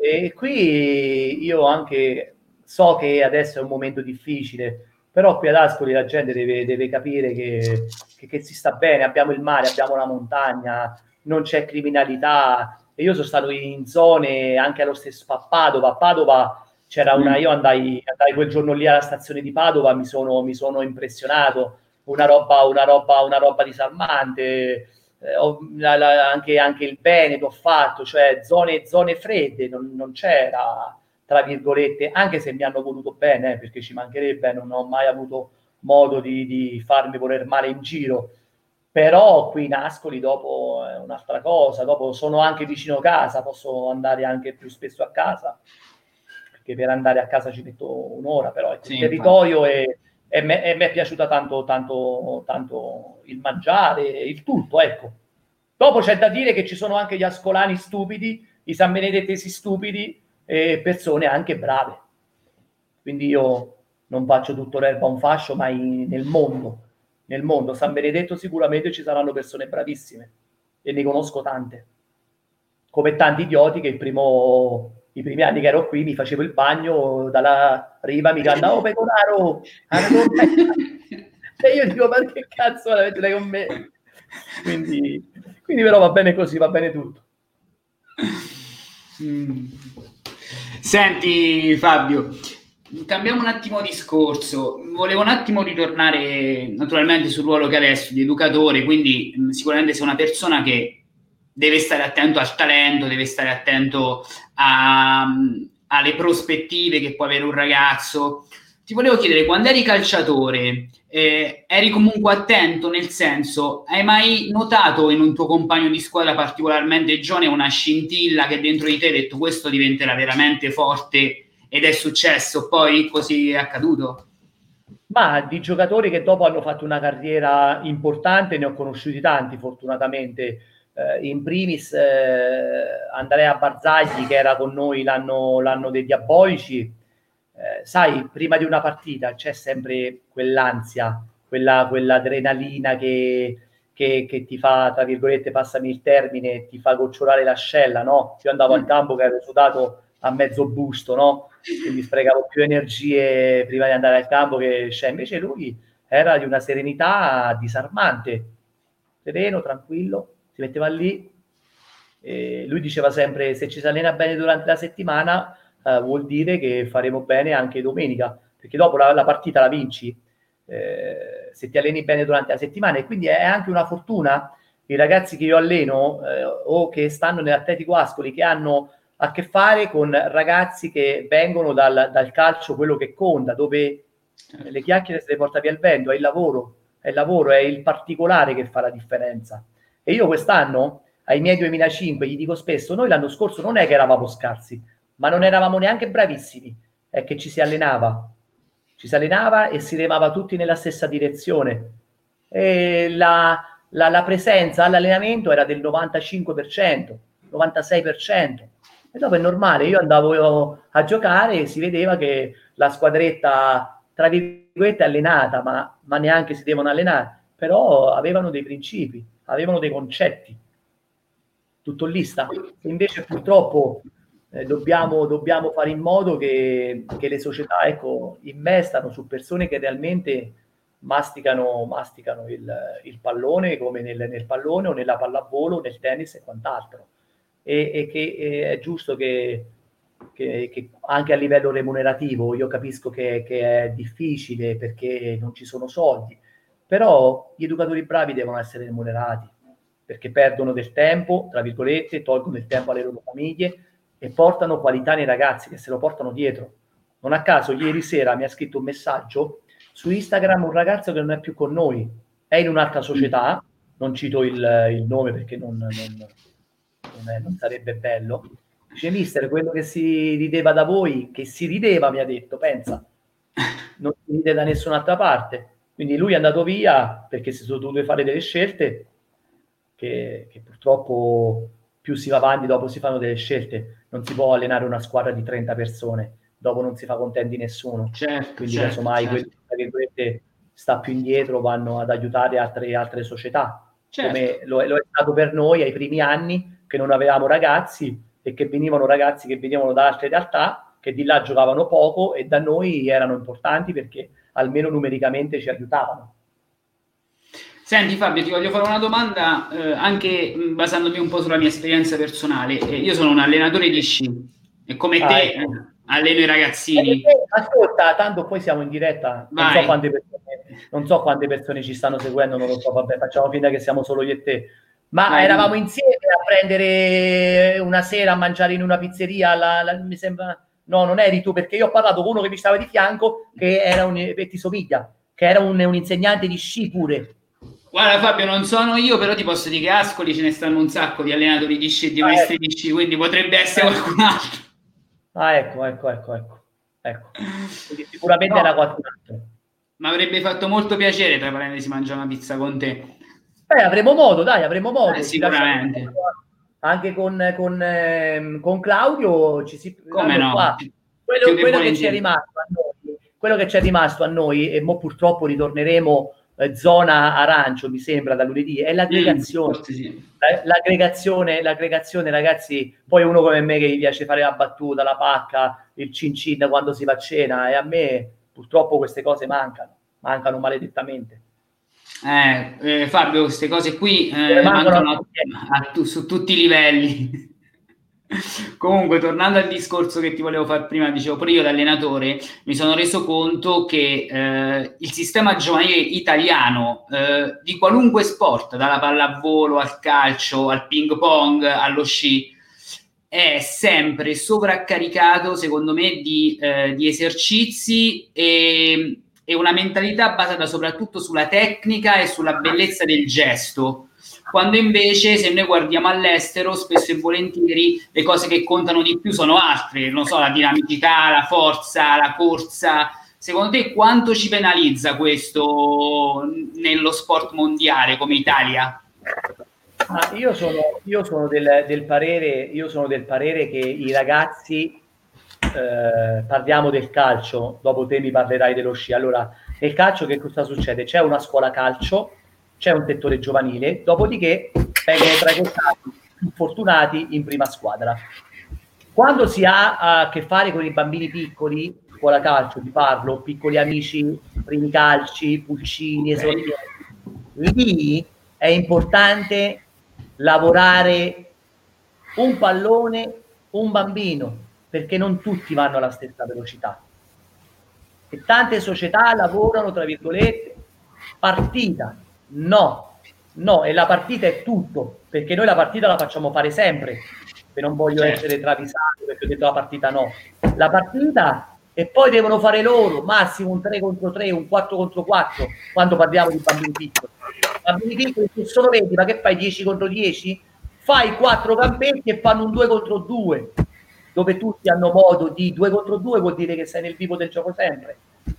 e, qui io anche so che adesso è un momento difficile però qui ad Ascoli la gente deve, deve capire che, che, che si sta bene. Abbiamo il mare, abbiamo la montagna non c'è criminalità. E io sono stato in zone anche allo stesso a Padova a Padova c'era una, io andai, andai, quel giorno lì alla stazione di Padova, mi sono, mi sono impressionato, una roba, una roba, una roba disarmante, eh, ho, la, la, anche, anche, il Veneto ho fatto, cioè zone, zone fredde, non, non, c'era, tra virgolette, anche se mi hanno voluto bene, eh, perché ci mancherebbe, non ho mai avuto modo di, di farmi voler male in giro, però qui in Ascoli dopo è un'altra cosa, dopo sono anche vicino casa, posso andare anche più spesso a casa che per andare a casa ci metto un'ora, però ecco, sì, il territorio e, me, e mi è piaciuta tanto, tanto, tanto il mangiare, il tutto, ecco. Dopo c'è da dire che ci sono anche gli ascolani stupidi, i San Benedettesi stupidi e persone anche brave. Quindi io non faccio tutto l'erba un fascio, ma in, nel mondo, nel mondo. San Benedetto sicuramente ci saranno persone bravissime e ne conosco tante. Come tanti idioti che il primo i primi anni che ero qui mi facevo il bagno dalla riva mi cantava oh pecoraro. E io dico ma che cazzo l'avete con me. Quindi, quindi però va bene così va bene tutto. Mm. senti Fabio cambiamo un attimo discorso. Volevo un attimo ritornare naturalmente sul ruolo che adesso di educatore quindi mm, sicuramente sei una persona che deve stare attento al talento, deve stare attento a, alle prospettive che può avere un ragazzo. Ti volevo chiedere, quando eri calciatore, eh, eri comunque attento nel senso, hai mai notato in un tuo compagno di squadra particolarmente giovane una scintilla che dentro di te hai detto questo diventerà veramente forte ed è successo, poi così è accaduto? Ma di giocatori che dopo hanno fatto una carriera importante ne ho conosciuti tanti fortunatamente eh, in primis eh, Andrea Barzagli che era con noi l'anno, l'anno dei Diabolici, eh, sai, prima di una partita c'è sempre quell'ansia, quella, quell'adrenalina che, che, che, ti fa, tra virgolette, passami il termine, ti fa gocciolare l'ascella, no? Io andavo al campo che ero sudato a mezzo busto, no? Quindi sprecavo più energie prima di andare al campo che cioè, invece lui era di una serenità disarmante, sereno, tranquillo, si metteva lì, e lui diceva sempre se ci si allena bene durante la settimana eh, vuol dire che faremo bene anche domenica, perché dopo la, la partita la vinci. Eh, se ti alleni bene durante la settimana. E quindi è anche una fortuna i ragazzi che io alleno eh, o che stanno nell'Atletico Ascoli che hanno a che fare con ragazzi che vengono dal, dal calcio quello che conta, dove le chiacchiere se le porta via il vento, è il lavoro, è il lavoro, è il particolare che fa la differenza. E io quest'anno, ai miei 2005, gli dico spesso, noi l'anno scorso non è che eravamo scarsi, ma non eravamo neanche bravissimi, è che ci si allenava. Ci si allenava e si remava tutti nella stessa direzione. La, la, la presenza all'allenamento era del 95%, 96%. E dopo è normale, io andavo a giocare e si vedeva che la squadretta, tra virgolette, allenata, ma, ma neanche si devono allenare, però avevano dei principi avevano dei concetti, tutto lì sta. Invece purtroppo eh, dobbiamo, dobbiamo, fare in modo che, che, le società ecco, investano su persone che realmente masticano, masticano il, il, pallone come nel, nel, pallone o nella pallavolo, nel tennis e quant'altro. E, e che e è giusto che, che, che, anche a livello remunerativo io capisco che, che, è difficile perché non ci sono soldi, però gli educatori bravi devono essere remunerati perché perdono del tempo, tra virgolette, tolgono il tempo alle loro famiglie e portano qualità nei ragazzi che se lo portano dietro. Non a caso, ieri sera mi ha scritto un messaggio su Instagram un ragazzo che non è più con noi, è in un'altra società, non cito il, il nome perché non, non, non, è, non, sarebbe bello. Dice, mister, quello che si rideva da voi, che si rideva, mi ha detto, pensa, non si ride da nessun'altra parte. Quindi lui è andato via perché si sono dovute fare delle scelte che, che purtroppo più si va avanti, dopo si fanno delle scelte. Non si può allenare una squadra di 30 persone dopo non si fa contenti nessuno. Certo, Quindi certo, casomai certo. quelli che sta più indietro vanno ad aiutare altre, altre società, certo. come lo, lo, è stato per noi ai primi anni che non avevamo ragazzi e che venivano ragazzi che venivano da altre realtà che di là giocavano poco e da noi erano importanti perché almeno numericamente ci aiutavano. Senti Fabio, ti voglio fare una domanda eh, anche basandomi un po' sulla mia esperienza personale. Eh, io sono un allenatore di sci e come ah, te ecco alleno i ragazzini. Eh, ascolta, tanto poi siamo in diretta, non so, quante persone, non so quante persone ci stanno seguendo, non lo so, vabbè, facciamo finta che siamo solo io e te. Ma Vai. eravamo insieme a prendere una sera a mangiare in una pizzeria, la, la, mi sembra... No, non eri tu, perché io ho parlato con uno che mi stava di fianco, che era un... e ti somiglia, che era un, un insegnante di sci pure. Guarda Fabio, non sono io, però ti posso dire che a Ascoli ce ne stanno un sacco di allenatori di sci e di ah, maestri ecco. di sci, quindi potrebbe essere eh. qualcun altro. Ah, ecco, ecco, ecco, ecco. ecco. Sicuramente no. era qualcun altro. Ma avrebbe fatto molto piacere, tra parentesi, mangiare una pizza con te. Beh, avremo modo, dai, avremo modo. Eh, sicuramente. Anche con, con, eh, con, Claudio ci si... Come no? Qua. Quello, quello che ci è rimasto a noi, quello che ci è rimasto a noi, e mo purtroppo ritorneremo eh, zona arancio, mi sembra, da lunedì, è l'aggregazione. Mm, sì. l'aggregazione, l'aggregazione, ragazzi, poi uno come me che gli piace fare la battuta, la pacca, il cin cin quando si va a cena, e a me purtroppo queste cose mancano, mancano maledettamente. Eh, eh, Fabio, queste cose qui eh, mancano a, a, su tutti i livelli. Comunque, tornando al discorso che ti volevo fare prima, dicevo pure io da allenatore, mi sono reso conto che eh, il sistema giovanile italiano eh, di qualunque sport, dalla pallavolo al calcio, al ping pong, allo sci, è sempre sovraccaricato, secondo me, di, eh, di esercizi e, e una mentalità basata soprattutto sulla tecnica e sulla bellezza del gesto quando invece se noi guardiamo all'estero spesso e volentieri le cose che contano di più sono altre, non so, la dinamicità, la forza, la corsa. Secondo te quanto ci penalizza questo nello sport mondiale come Italia? Ah, io sono, io sono, del, del parere, io sono del parere che i ragazzi, eh, parliamo del calcio, dopo te mi parlerai dello sci. Allora, nel calcio che cosa succede? C'è una scuola calcio c'è un settore giovanile, dopodiché vengono traghettati fortunati in prima squadra. Quando si ha a che fare con i bambini piccoli, scuola calcio, ti parlo, piccoli amici, primi calci, pulcini, esordienti, lì è importante lavorare un pallone, un bambino, perché non tutti vanno alla stessa velocità. E tante società lavorano, tra virgolette, partita, No, no, e la partita è tutto, perché noi la partita la facciamo fare sempre, e non voglio certo. essere travisato perché ho detto la partita no. La partita e poi devono fare loro massimo un 3 contro 3, un 4 contro 4 quando parliamo di bambini piccoli. Bambini piccoli se sono 20, ma che fai 10 contro 10? Fai 4 campetti e fanno un 2 contro 2, dove tutti hanno modo di 2 contro 2 vuol dire che sei nel vivo del gioco sempre.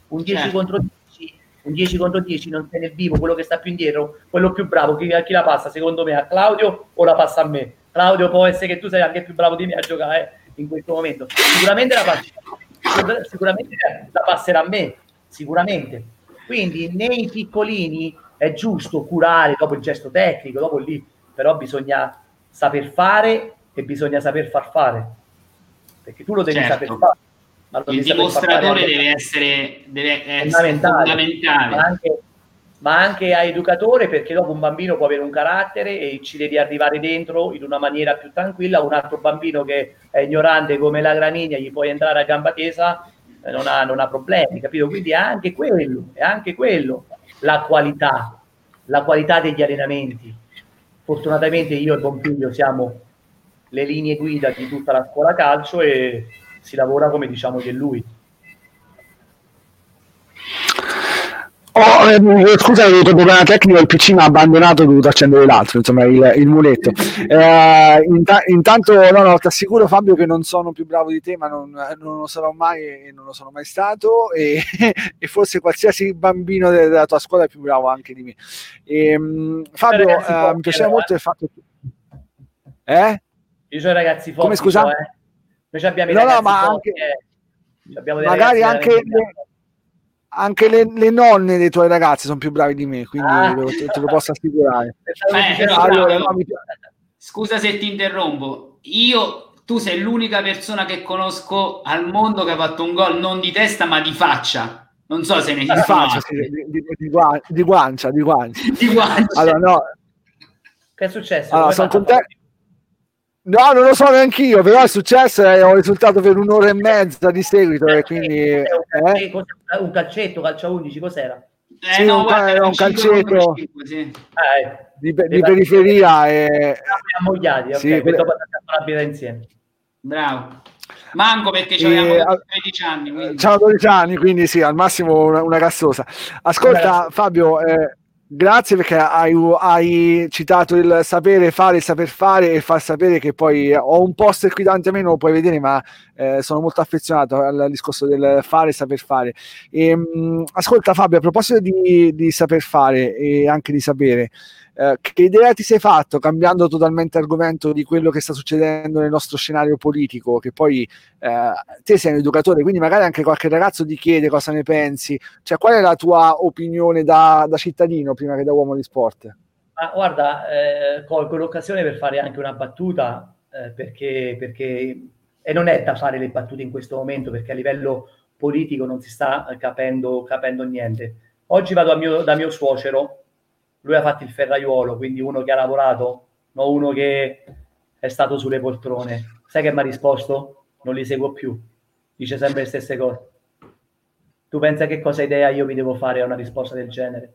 Un 10 certo. contro 10 un 10 contro 10 non sei nel vivo, quello che sta più indietro, quello più bravo, chi, chi, la passa secondo me a Claudio o la passa a me? Claudio può essere che tu sei anche più bravo di me a giocare eh, in questo momento. Sicuramente la, passa, sicuramente la passerà a me, sicuramente. Quindi nei piccolini è giusto curare dopo il gesto tecnico, dopo lì, però bisogna saper fare e bisogna saper far fare. Perché tu lo devi certo. saper fare il dimostratore deve essere, deve essere fondamentale, fondamentale. Ma, anche, ma anche a educatore perché dopo un bambino può avere un carattere e ci devi arrivare dentro in una maniera più tranquilla, un altro bambino che è ignorante come la graniglia gli puoi entrare a gamba tesa, eh, non ha, non ha problemi, capito? Quindi è anche quello, è anche quello la qualità, la qualità degli allenamenti. Fortunatamente io e Pompiglio siamo le linee guida di tutta la scuola calcio e si lavora come diciamo che lui. Oh, eh, scusa, ho avuto un problema tecnico, il PC mi ha abbandonato, ho dovuto accendere l'altro, insomma, il, il muletto. Eh, int- intanto, no, no, ti assicuro Fabio che non sono più bravo di te, ma non, non lo sarò mai e non lo sono mai stato e, e forse qualsiasi bambino de- della tua scuola è più bravo anche di me. E, ehm, Fabio, eh, mi piaceva molto il fatto che... Eh? Io sono ragazzi forti. Come scusa? Eh. Noi abbiamo i no, no, ma anche... Eh. Magari anche... Le anche le, le, nonne dei tuoi ragazzi sono più bravi di me, quindi ah. te, te, lo posso assicurare. Eh, allora, no, mi... Scusa se ti interrompo, io tu sei l'unica persona che conosco al mondo che ha fatto un gol non di testa ma di faccia. Non so se ne esiste. Di faccia, sì, di, di, guancia, di guancia. di guancia. Allora, no. Che è successo? Allora, sono contento. No, non lo so neanche io, però è successo e ho risultato per un'ora e mezza di seguito. E quindi, eh? Un calcetto, calcio 11, cos'era? Eh, sì, no, un, guarda, un calcetto 5, sì. eh, di, di periferia. E... Ammogliati, sì, okay, dopo la insieme. Bravo. Manco perché avevamo 13 anni. Quindi. C'hanno 12 anni, quindi sì, al massimo una, una gassosa. Ascolta, Fabio, eh, Grazie perché hai, hai, citato il sapere fare, il saper fare e far sapere che poi ho un poster qui davanti a me, non lo puoi vedere, ma eh, sono molto affezionato al discorso del fare saper fare. E, ehm, mh, ascolta Fabio, a proposito di, di saper fare e anche di sapere, eh, che idea ti sei fatto cambiando totalmente argomento di quello che sta succedendo nel nostro scenario politico? Che poi eh, te sei un educatore, quindi magari anche qualche ragazzo ti chiede cosa ne pensi. Cioè, qual è la tua opinione da, da cittadino prima che da uomo di sport? Ah, guarda, eh, colgo l'occasione per fare anche una battuta eh, perché, perché e non è da fare le battute in questo momento perché a livello politico non si sta capendo, capendo niente. Oggi vado mio, da mio suocero lui ha fatto il ferraiuolo, quindi uno che ha lavorato, non uno che è stato sulle poltrone. Sai che mi ha risposto? Non li seguo più. Dice sempre le stesse cose. Tu pensa che cosa idea io mi devo fare a una risposta del genere?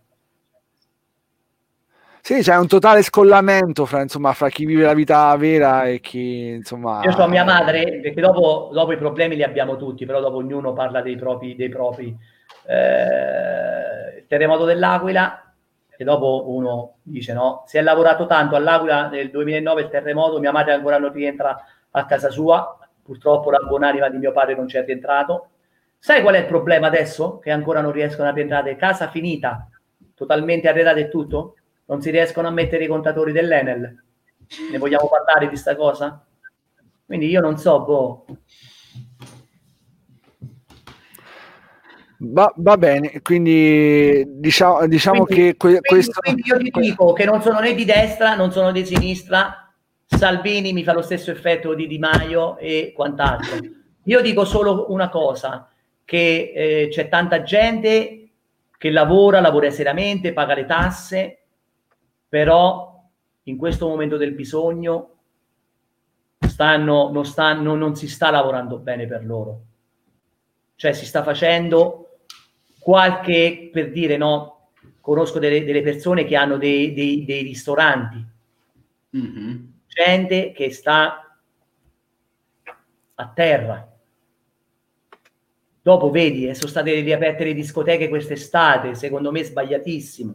Sì, c'è un totale scollamento fra, insomma, fra chi vive la vita vera e chi, insomma... Io so mia madre, perché dopo, dopo, i problemi li abbiamo tutti, però dopo ognuno parla dei propri... Dei propri eh, il terremoto dell'Aquila, e dopo uno dice no, si è lavorato tanto all'Aquila nel 2009 il terremoto, mia madre ancora non rientra a casa sua, purtroppo la buonanima di mio padre non ci è rientrato. Sai qual è il problema adesso? Che ancora non riescono a rientrare, casa finita, totalmente arredata e tutto, non si riescono a mettere i contatori dell'Enel. Ne vogliamo parlare di questa cosa? Quindi io non so, boh, Va, va, bene, quindi diciamo, diciamo quindi, che que- questo... Quindi io ti dico che non sono né di destra, non sono di sinistra, Salvini mi fa lo stesso effetto di Di Maio e quant'altro. Io dico solo una cosa, che eh, c'è tanta gente che lavora, lavora seriamente, paga le tasse, però in questo momento del bisogno stanno, non, stanno, non si sta lavorando bene per loro. Cioè si sta facendo qualche, per dire no, conosco delle, delle persone che hanno dei, dei, dei ristoranti, mm-hmm. gente che sta a terra. Dopo vedi, eh, sono state riaperte le discoteche quest'estate, secondo me sbagliatissimo.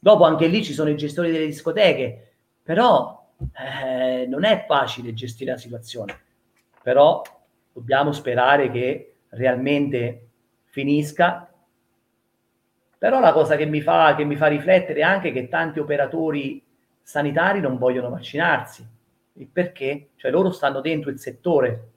Dopo anche lì ci sono i gestori delle discoteche, però eh, non è facile gestire la situazione. Però dobbiamo sperare che realmente finisca però la cosa che mi fa, che mi fa riflettere è anche che tanti operatori sanitari non vogliono vaccinarsi. Il perché? Cioè loro stanno dentro il settore.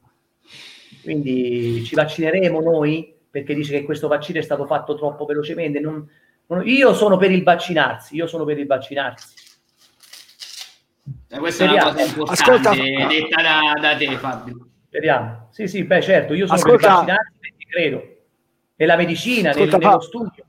Quindi ci vaccineremo noi perché dice che questo vaccino è stato fatto troppo velocemente. Non, non, io sono per il vaccinarsi, io sono per il vaccinarsi. Eh, questa Speriamo. è una cosa importante Ascolta, detta da, da, te Fabio. Speriamo. Sì, sì, beh certo, io sono Ascolta. per il vaccinarsi perché credo. Nella medicina, nel, nello studio.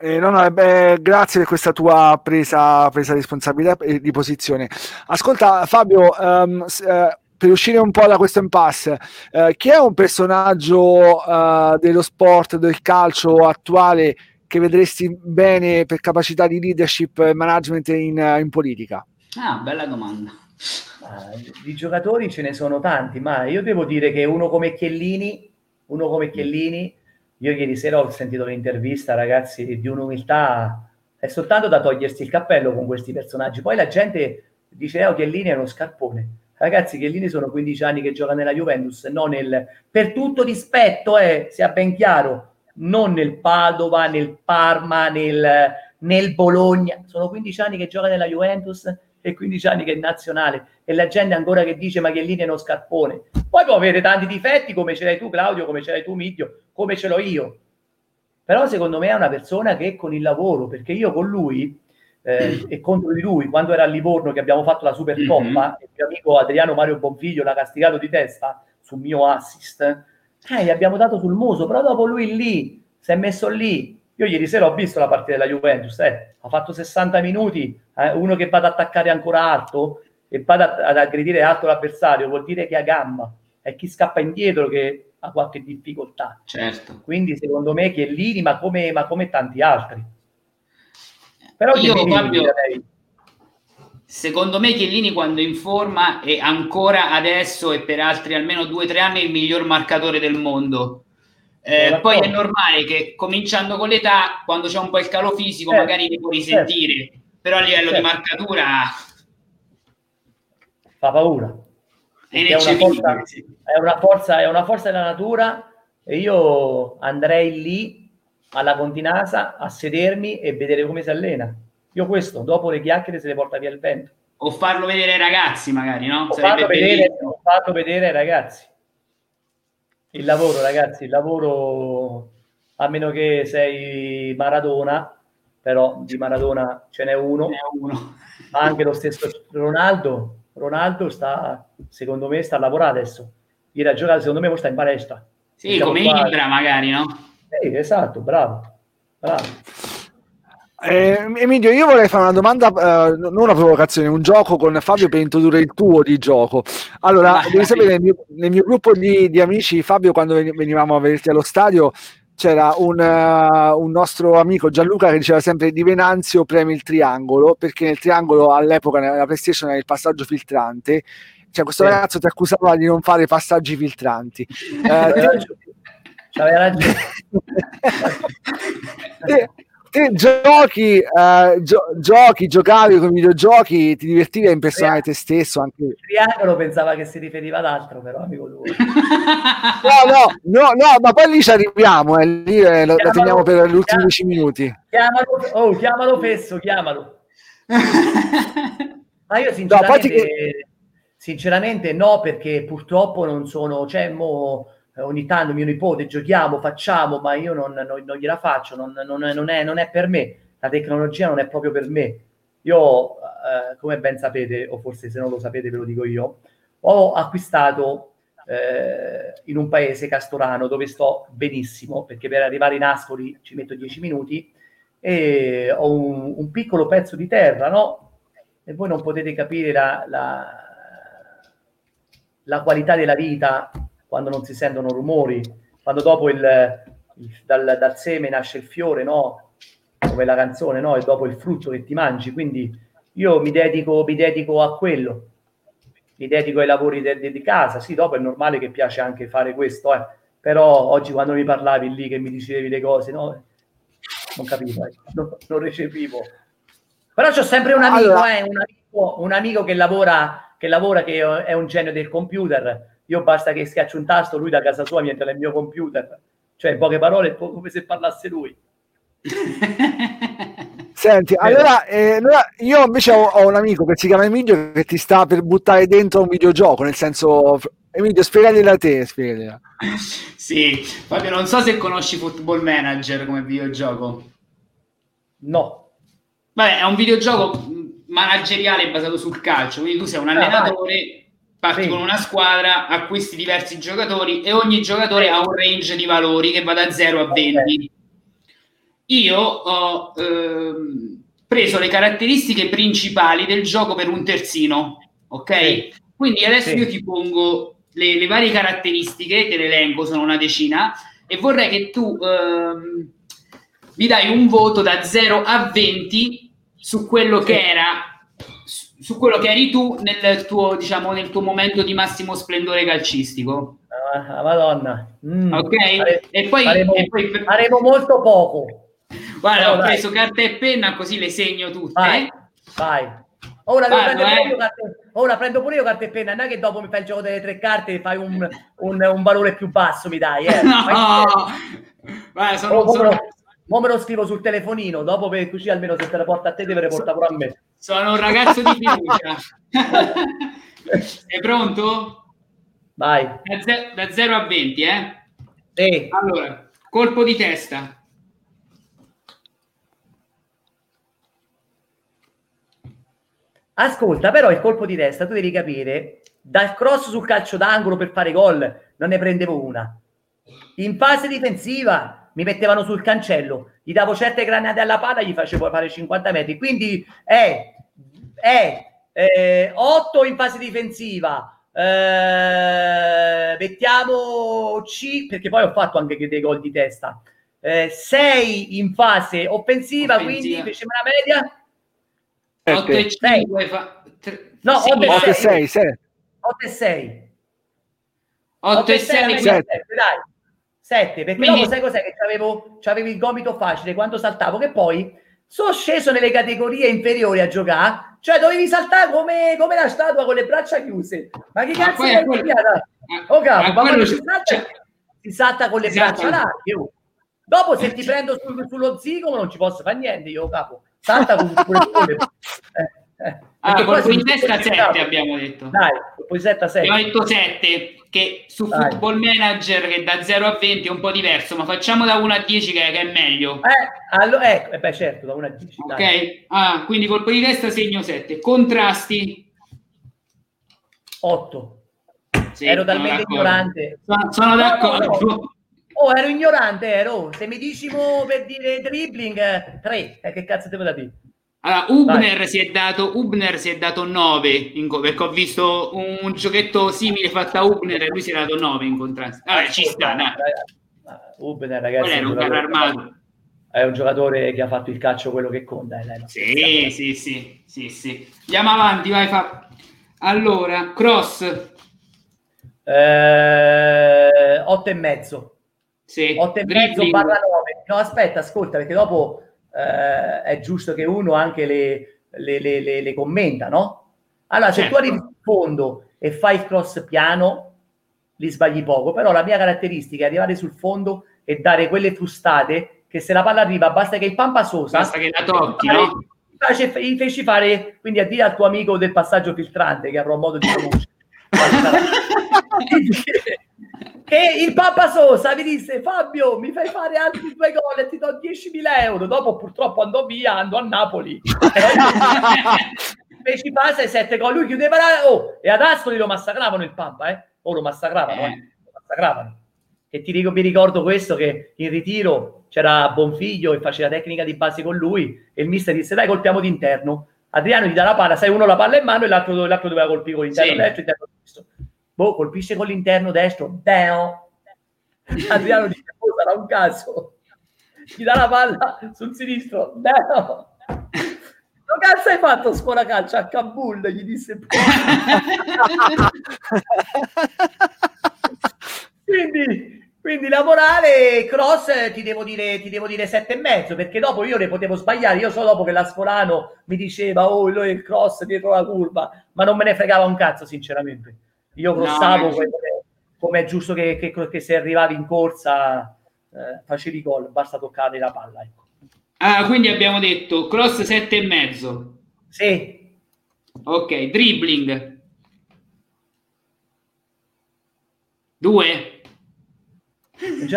Eh, no, no, beh, grazie per questa tua presa, presa responsabilità e di posizione. Ascolta, Fabio, um, uh, per uscire un po' da questo impasse, uh, chi è un personaggio uh, dello sport, del calcio attuale che vedresti bene per capacità di leadership e management in, in politica? Ah, bella domanda. di giocatori ce ne sono tanti, ma io devo dire che uno come Chiellini, uno come Chiellini io ieri sera ho sentito l'intervista, ragazzi, di un'umiltà, è soltanto da togliersi il cappello con questi personaggi. Poi la gente dice, oh, Chiellini è uno scarpone. Ragazzi, Chiellini sono 15 anni che gioca nella Juventus, non nel... Per tutto rispetto, eh, sia ben chiaro, non nel Padova, nel Parma, nel, nel Bologna. Sono 15 anni che gioca nella Juventus e 15 anni che è nazionale. E la gente ancora che dice ma Chiellini è uno scarpone? Poi può avere tanti difetti come ce l'hai tu Claudio come ce l'hai tu Midio come ce l'ho io. Però secondo me è una persona che con il lavoro perché io con lui eh, e contro di lui quando era a Livorno che abbiamo fatto la Supercoppa mm-hmm. il mio amico Adriano Mario Bonfiglio l'ha castigato di testa sul mio assist. Eh, gli abbiamo dato sul muso però dopo lui lì si è messo lì. Io ieri sera ho visto la partita della Juventus, eh, ha fatto 60 minuti, eh, uno che va ad attaccare ancora alto e va ad, aggredire alto l'avversario, vuol dire che ha gamma, è chi scappa indietro che ha qualche difficoltà. Certo. Quindi secondo me Chiellini, ma come, ma come tanti altri. Però io Fabio, secondo me Chiellini quando in forma è ancora adesso e per altri almeno due o tre anni il miglior marcatore del mondo eh, poi è normale che cominciando con l'età, quando c'è un po' il calo fisico, eh, magari li puoi risentire, certo. Però a livello certo. di marcatura fa paura. È, è, una forza, è, una forza, è una forza della natura e io andrei lì alla Continasa a sedermi e vedere come si allena. Io questo, dopo le chiacchiere, se le porta via il vento. O farlo vedere ai ragazzi, magari, no? Ho fatto, vedere, ho fatto vedere ai ragazzi. Il lavoro, ragazzi, il lavoro, a meno che sei Maradona, però di Maradona ce n'è uno, n'è uno. ma anche lo stesso Ronaldo, Ronaldo sta, secondo me, sta a lavorare adesso. Ieri a giocare, secondo me, sta in palestra. Sì, Siamo come qua... Ibra magari, no? Sì, esatto, bravo. bravo. Eh, Emilio, io vorrei fare una domanda, eh, non una provocazione, un gioco con Fabio per introdurre il tuo di gioco. Allora, devi sapere, nel mio, nel mio gruppo di, di, amici, Fabio, quando venivamo a vederti allo stadio, c'era un, uh, un, nostro amico Gianluca che diceva sempre di Venanzio premi il triangolo, perché nel triangolo all'epoca nella PlayStation era il passaggio filtrante. Cioè, questo sì. ragazzo ti accusava di non fare passaggi filtranti. Eh, C'aveva ragione. te giochi, uh, gio- giochi, giocavi con i videogiochi, ti divertivi a impersonare te stesso. Anche... Triangolo pensava che si riferiva ad altro, però, amico lui. no, no, no, no, ma poi lì ci arriviamo, eh, lì eh, lo, lo teniamo per gli ultimi dieci minuti. Chiamalo, oh, chiamalo Fesso, chiamalo. ma io sinceramente, no, che... sinceramente no, perché purtroppo non sono, cioè, mo ogni tanto mio nipote giochiamo, facciamo, ma io non, non, non gliela faccio, non, non, è, non, è, per me, la tecnologia non è proprio per me. Io, eh, come ben sapete, o forse se non lo sapete ve lo dico io, ho acquistato eh, in un paese castorano dove sto benissimo, perché per arrivare in Ascoli ci metto 10 minuti, e ho un, un piccolo pezzo di terra, no? E voi non potete capire la, la, la qualità della vita quando non si sentono rumori, quando dopo il, il, dal, dal, seme nasce il fiore, no? Come la canzone, no? E dopo il frutto che ti mangi. Quindi io mi dedico, mi dedico a quello, mi dedico ai lavori di de, casa. Sì, dopo è normale che piace anche fare questo, eh. però oggi quando mi parlavi lì che mi dicevi le cose, no? Non capivo, eh. non, non, recepivo. Però c'ho sempre un amico, allora... eh, un amico, un amico che lavora, che lavora, che è un genio del computer io basta che schiaccio un tasto, lui da casa sua mi entra nel mio computer. Cioè, in poche parole, è come se parlasse lui. Senti, allora, eh, allora, io invece ho, ho, un amico che si chiama Emilio che ti sta per buttare dentro un videogioco, nel senso, Emilio, spiegali da te, spiegali. Sì, Fabio, non so se conosci Football Manager come videogioco. No. Vabbè, è un videogioco manageriale basato sul calcio, quindi tu sei un ah, allenatore... Parti sì. con una squadra, acquisti diversi giocatori e ogni giocatore ha un range di valori che va da 0 a 20. io ho ehm, preso le caratteristiche principali del gioco per un terzino, ok? Sì. Quindi adesso sì. io ti pongo le, le, varie caratteristiche, te le elenco, sono una decina, e vorrei che tu ehm, mi dai un voto da 0 a 20 su quello che era su quello che eri tu nel tuo, diciamo, nel tuo momento di massimo splendore calcistico. Ah, Madonna. Mm, ok? Fare, e, poi, faremo, e poi faremo molto poco. Guarda, no, ho dai. preso carta e penna così le segno tutte. Vai, vai. Ora, prendo eh. ora prendo pure io carta e penna, non è che dopo mi fai il gioco delle tre carte e fai un, un, un valore più basso, mi dai. Eh. no! Guarda, sono, sono... Mo me lo scrivo sul telefonino, dopo per così almeno se te la porta a te deve portare pure a me. Sono un ragazzo di fiducia. Sei pronto? Vai. Da, 0 a 20, eh? Sì. Allora, colpo di testa. Ascolta, però il colpo di testa tu devi capire, dal cross sul calcio d'angolo per fare gol non ne prendevo una. In fase difensiva mi mettevano sul cancello, gli davo certe granate alla palla, gli facevo fare 50 metri. Quindi è, è eh, 8 in fase difensiva, eh, mettiamo C, perché poi ho fatto anche dei gol di testa. 6 eh, in fase offensiva, offensiva. quindi facciamo una media 8 e 5 fa... No, 8 e 6, 6. 8 e 6. 8 e 6, 7, dai. 7, perché Quindi... dopo sai cos'è che c'avevo, c'avevo il gomito facile quando saltavo, che poi sono sceso nelle categorie inferiori a giocare, cioè dovevi saltare come, come la statua con le braccia chiuse. Ma che cazzo è quello... Oh capo, ma quando si salta, cioè... si salta con le esatto. braccia larghe. Oh. Dopo se ti prendo sul, sullo zigomo non ci posso fare niente io, capo salta con pure eh, eh. Ah, colpo in testa 7 abbiamo detto. Dai, colpo in testa 7. Abbiamo detto 7, che su Dai. Football Manager che da 0 a 20 è un po' diverso, ma facciamo da 1 a 10 che, che è meglio. Eh, allora, ecco, eh, beh, certo, da 1 a 10. Ok, ah, quindi colpo di testa segno 7. Contrasti? 8. Sì, Ero talmente ignorante. Sono, sono d'accordo. No, no, no. Oh, ero ignorante, ero. Se mi dici per dire dribbling, 3. Eh, che cazzo devo da dire? Allora, Ubner si, è dato, Ubner si è dato 9 in, perché ho visto un, un giochetto simile fatto a Ubner e lui si è dato 9 in contrasto. Vabbè, ci sta, dai. Ubner, ragazzi, è un, armato. È un giocatore che ha fatto il calcio quello che conta. Eh, sì, sì, sì, sì, sì. Andiamo avanti, vai. Fa... Allora, cross. Eh, 8 e mezzo. Sì. 8 e mezzo barra 9. No, aspetta, ascolta, perché dopo eh, è giusto che uno anche le, le, le, le, commenta, no? Allora, se certo. tu arrivi in fondo e fai il cross piano, li sbagli poco, però la mia caratteristica è arrivare sul fondo e dare quelle frustate che se la palla arriva basta che il Pampa Sosa basta che la tocchi, no? Gli feci fare, quindi a dire al tuo amico del passaggio filtrante che avrò modo di conoscere che il Papa Sosa mi disse Fabio mi fai fare altri due gol e ti do 10.000 euro dopo purtroppo andò via andò a Napoli feci fase 7 gol lui chiudeva la... oh, e ad Ascoli lo massacravano il Papa eh? o oh, lo massacravano, eh. eh. lo massacravano. e ti dico, mi ricordo questo che in ritiro c'era Bonfiglio e faceva tecnica di base con lui e il mister disse dai colpiamo d'interno Adriano gli dà la palla, sai uno la palla in mano e l'altro, l'altro doveva colpire con l'interno sì. destro, l'interno destro boh, colpisce con l'interno destro, Beo. Adriano dice, oh, sarà un caso. Gli dà la palla sul sinistro, Beo. Che cazzo hai fatto scuola calcio a Kabul? Gli disse. quindi, quindi lavorare cross ti devo dire ti devo dire sette e mezzo perché dopo io ne potevo sbagliare io so dopo che la Sfolano mi diceva oh il cross dietro la curva ma non me ne fregava un cazzo sinceramente io crossavo no, come, è giusto che, che, che, se arrivavi in corsa eh, facevi gol, basta toccare la palla. Ecco. Ah, quindi abbiamo detto cross sette e mezzo. Sì. Ok, dribbling. Due.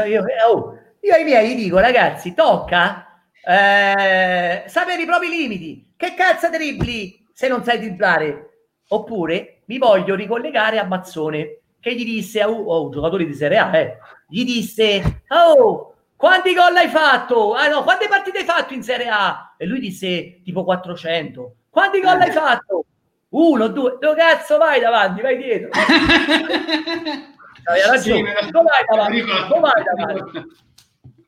Io, oh, io ai miei dico, ragazzi, tocca eh, sapere i propri limiti. Che cazzo dribbli se non sai dribblare? Oppure mi voglio ricollegare a Mazzone che gli disse a oh, un giocatore di Serie A, eh, gli disse, oh, quanti gol hai fatto? Ah no, quante partite hai fatto in Serie A? E lui disse tipo 400. Quanti gol hai fatto? Uno, due, dove cazzo vai davanti? Vai dietro. Hai ragione, sì, dove vai davanti? Dove vai davanti?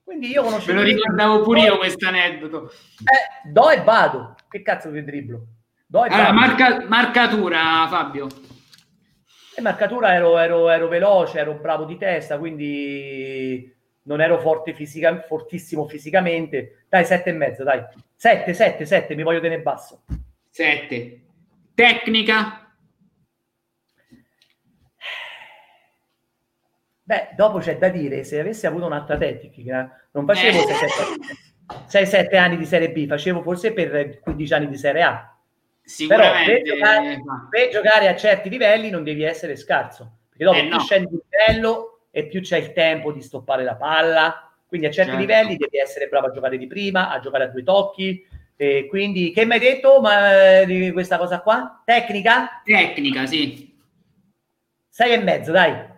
Quindi io conosco. Me lo ricordavo pure io questo aneddoto. Eh, do e vado. Che cazzo di dribblo? Allora, marca, marcatura, Fabio. E marcatura ero, ero, ero veloce, ero bravo di testa, quindi non ero forte fisica, fortissimo fisicamente. Dai, sette e mezzo, dai. Sette, sette, sette, mi voglio tenere basso. Sette. Tecnica? Beh, dopo c'è da dire, se avessi avuto un'altra tecnica, non facevo 6-7 anni di Serie B, facevo forse per 15 anni di Serie A. Sicuramente. Però per giocare, per giocare, a certi livelli non devi essere scarso, perché dopo eh, più no. scendi il livello e più c'è il tempo di stoppare la palla, quindi a certi certo. livelli devi essere bravo a giocare di prima, a giocare a due tocchi, e quindi, che mi hai detto ma, eh, di questa cosa qua? Tecnica? Tecnica, sì. Sei e mezzo, dai.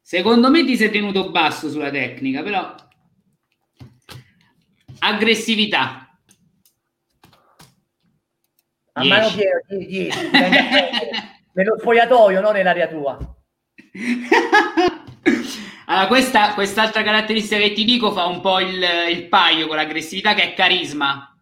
Secondo me ti sei tenuto basso sulla tecnica, però aggressività. A mano piena, 10. Nello spogliatoio, non nell'area tua. allora, questa, quest'altra caratteristica che ti dico fa un po' il, il paio con l'aggressività che è carisma.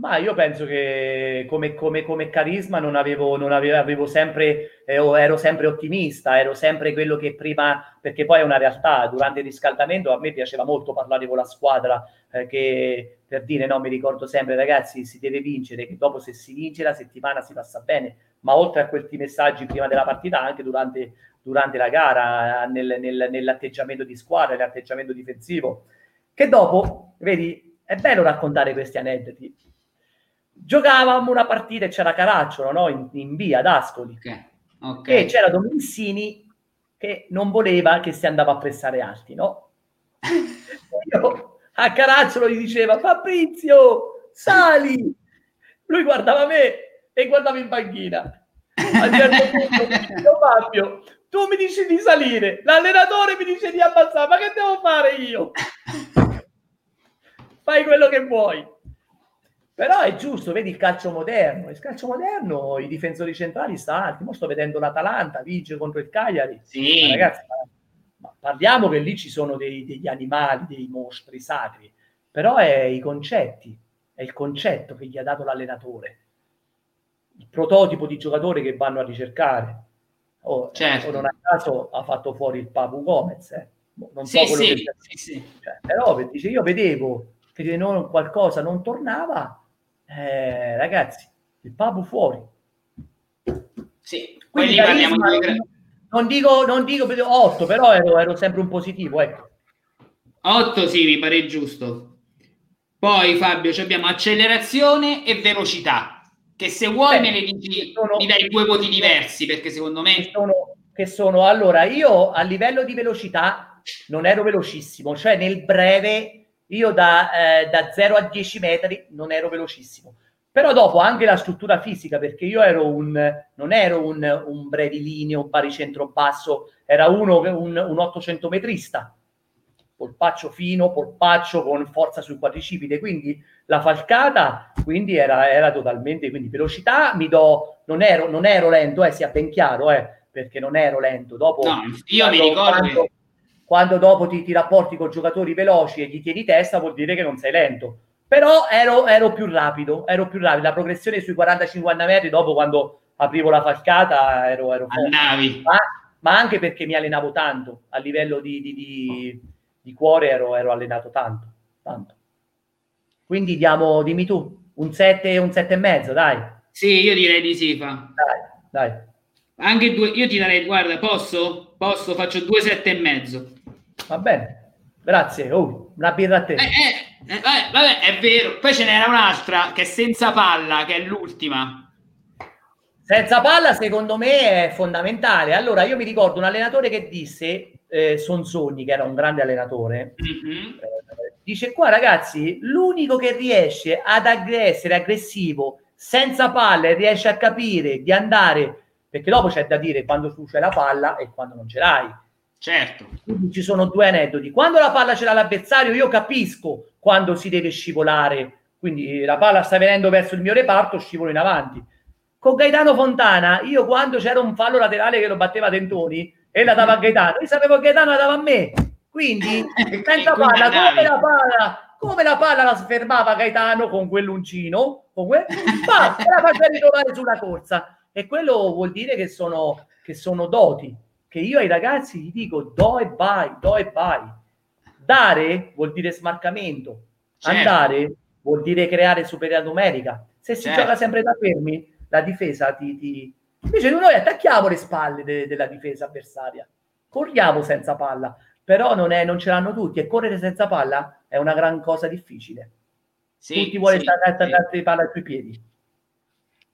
Ma io penso che come, come, come carisma non avevo, non avevo, avevo sempre, eh, ero sempre ottimista, ero sempre quello che prima, perché poi è una realtà, durante il riscaldamento a me piaceva molto parlare con la squadra, eh, che per dire no, mi ricordo sempre ragazzi si deve vincere, che dopo se si vince la settimana si passa bene, ma oltre a questi messaggi prima della partita anche durante, durante la gara, nel, nel, nell'atteggiamento di squadra, nell'atteggiamento difensivo, che dopo, vedi, è bello raccontare questi aneddoti giocavamo una partita e c'era Caracciolo no? in, in via ad Ascoli okay. Okay. e c'era Domensini che non voleva che si andava a pressare alti no? Io a Caracciolo gli diceva Fabrizio sali lui guardava me e guardava in panchina a un certo punto Fabio tu mi dici di salire l'allenatore mi dice di abbassare ma che devo fare io fai quello che vuoi però è giusto, vedi il calcio moderno. Il calcio moderno, i difensori centrali stanno alti. Mo sto vedendo l'Atalanta, vince contro il Cagliari. Sì. Ma ragazzi, ma parliamo che lì ci sono dei, degli animali, dei mostri sacri. Però è i concetti, è il concetto che gli ha dato l'allenatore. Il prototipo di giocatore che vanno a ricercare. Oh, certo. non a caso ha fatto fuori il Papu Gomez. Eh. Non so sì, quello sì, che sì, sì. Cioè, però dice, io vedevo che non, qualcosa non tornava eh, ragazzi, il Papu fuori. Sì, Quindi parliamo di... non dico, non dico 8, però ero, ero sempre un positivo, ecco. 8 sì, mi pare giusto. Poi Fabio, abbiamo accelerazione e velocità, che se vuoi Beh, me ne dici, sono, mi dai due voti diversi, perché secondo me... Che sono, che sono, allora, io a livello di velocità non ero velocissimo, cioè nel breve io da, eh, da 0 a 10 metri non ero velocissimo. Però dopo anche la struttura fisica, perché io ero un, non ero un, un brevilineo, baricentro basso, era uno, un, un 800 metrista, polpaccio fino, polpaccio con forza sul quadricipite, quindi la falcata quindi era, era totalmente, quindi velocità mi do, non ero, non ero lento, eh, sia ben chiaro, eh, perché non ero lento. Dopo, no, io quando, mi ricordo... Quando, quando dopo ti, ti, rapporti con giocatori veloci e gli tieni testa vuol dire che non sei lento. Però ero, ero più rapido, ero più rapido. La progressione sui 40-50 metri, dopo quando aprivo la falcata, ero, ero forte. Ma, ma, anche perché mi allenavo tanto, a livello di, di, di, di cuore ero, ero, allenato tanto, tanto. Quindi diamo, dimmi tu, un 7 un 7 e mezzo, dai. Sì, io direi di sì, fa. Dai, dai. Anche due, io ti darei, guarda, posso? Posso, faccio due sette e mezzo. Va bene, grazie. Oh, una birra a te. Eh, eh, eh, vabbè, è vero. Poi ce n'era un'altra che è senza palla, che è l'ultima. Senza palla, secondo me, è fondamentale. Allora, io mi ricordo un allenatore che disse, eh, Sonsoni, che era un grande allenatore, mm-hmm. eh, dice qua, ragazzi, l'unico che riesce ad ag- essere aggressivo senza palla e riesce a capire di andare, perché dopo c'è da dire quando tu c'è la palla e quando non ce l'hai Certo. Quindi ci sono due aneddoti. Quando la palla ce l'ha l'avversario, io capisco quando si deve scivolare. Quindi la palla sta venendo verso il mio reparto, scivolo in avanti. Con Gaetano Fontana, io quando c'era un fallo laterale che lo batteva a Tentoni e la dava a Gaetano, io sapevo che Gaetano la dava a me. Quindi, senza palla, come la palla, come la palla la fermava Gaetano con quell'uncino, con quel, ma la faceva ritrovare sulla corsa. E quello vuol dire che sono, che sono doti che io ai ragazzi gli dico do e vai, do e vai. Dare vuol dire smarcamento, certo. andare vuol dire creare superiorità numerica. Se si certo. gioca sempre da fermi, la difesa ti, ti... Invece noi attacchiamo le spalle de- della difesa avversaria, corriamo senza palla, però non, è, non ce l'hanno tutti e correre senza palla è una gran cosa difficile. Sì, tutti vuole sì, stare attaccati sì. palla tuoi piedi.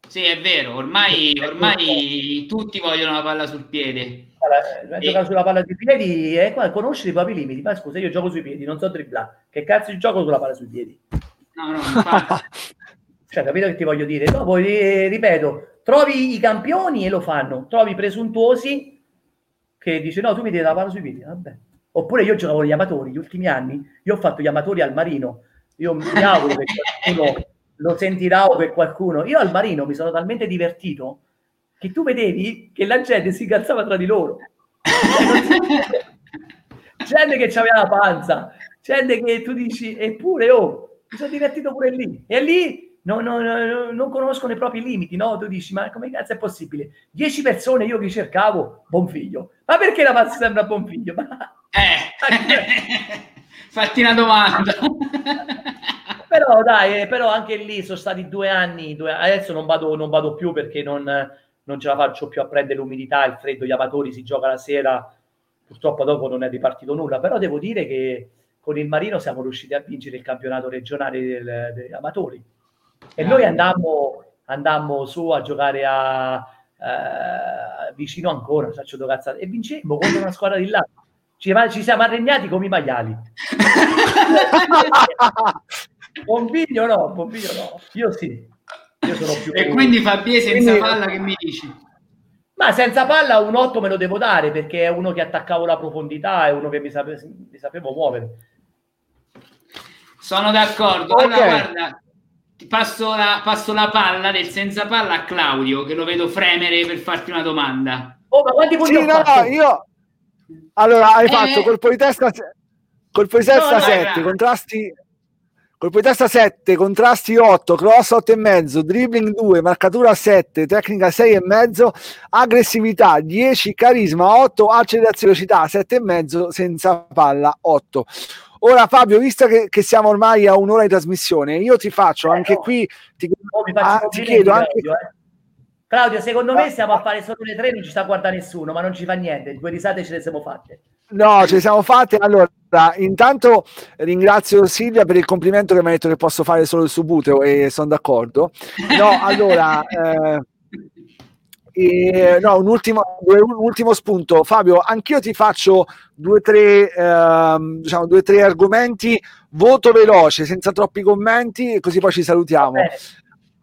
Sì, è vero, ormai, ormai tutti vogliono la palla sul piede. Allora, e... giocare sulla palla sui piedi e eh, conoscere i propri limiti. Ma scusa, io gioco sui piedi, non so dribblare. Che cazzo gioco sulla palla sui piedi? No, no, cioè, capito che ti voglio dire? Dopo, eh, ripeto, trovi i campioni e lo fanno, trovi i presuntuosi che dice no, tu mi devi la palla sui piedi. Vabbè. Oppure io giocavo gli amatori, gli ultimi anni, io ho fatto gli amatori al marino. Io mi auguro che qualcuno lo sentirà o per qualcuno. Io al marino mi sono talmente divertito che tu vedevi che la gente si incazzava tra di loro. gente che aveva la panza, gente che tu dici, eppure, oh, mi sono divertito pure lì. E lì non, non, non conoscono i propri limiti, no? Tu dici, ma come cazzo è possibile? Dieci persone io che cercavo, buon figlio. Ma perché la pazza sembra buon figlio? Ma... Eh, fatti una domanda. però dai, eh, però anche lì sono stati due anni, due... adesso non vado, non vado più perché non, non, ce la faccio più a prendere l'umidità, il freddo, gli amatori si gioca la sera, purtroppo dopo non è ripartito nulla, però devo dire che con il Marino siamo riusciti a vincere il campionato regionale del, degli amatori e noi andammo, andammo su a giocare a eh, vicino ancora, faccio due cazzate, e vincemmo contro una squadra di là. Ci, ci siamo arregnati come i maiali. Bombiglio no, Bombiglio no. Io sì. Io sono più e quindi Fabie senza quindi... palla che mi dici? Ma senza palla un 8 me lo devo dare perché è uno che attaccavo la profondità, è uno che mi, sape... mi sapevo muovere. Sono d'accordo. Okay. Allora guarda, passo la, passo la palla del senza palla a Claudio che lo vedo fremere per farti una domanda. Oh, ma quanti punti sì, no, no, io allora hai eh... fatto colpo di testa colpo di testa no, 7, contrasti Colpo di testa 7, contrasti 8, cross 8 e mezzo, dribbling 2, marcatura 7, tecnica 6 e mezzo, aggressività 10, carisma 8, accelerazione velocità 7 e mezzo, senza palla 8. Ora Fabio, visto che, che, siamo ormai a un'ora di trasmissione, io ti faccio anche eh, qui, ti, oh, ah, ti chiedo anche... Claudio, eh. Claudio, secondo me stiamo a fare solo le tre, non ci sta a guardare nessuno, ma non ci fa niente, due risate ce le siamo fatte. No, le siamo fatte. Allora, intanto ringrazio Silvia per il complimento che mi ha detto che posso fare solo il subuteo e sono d'accordo. No, allora, eh, e, no, un ultimo, un ultimo spunto. Fabio, anch'io ti faccio due o tre, eh, diciamo, tre argomenti, voto veloce, senza troppi commenti, così poi ci salutiamo.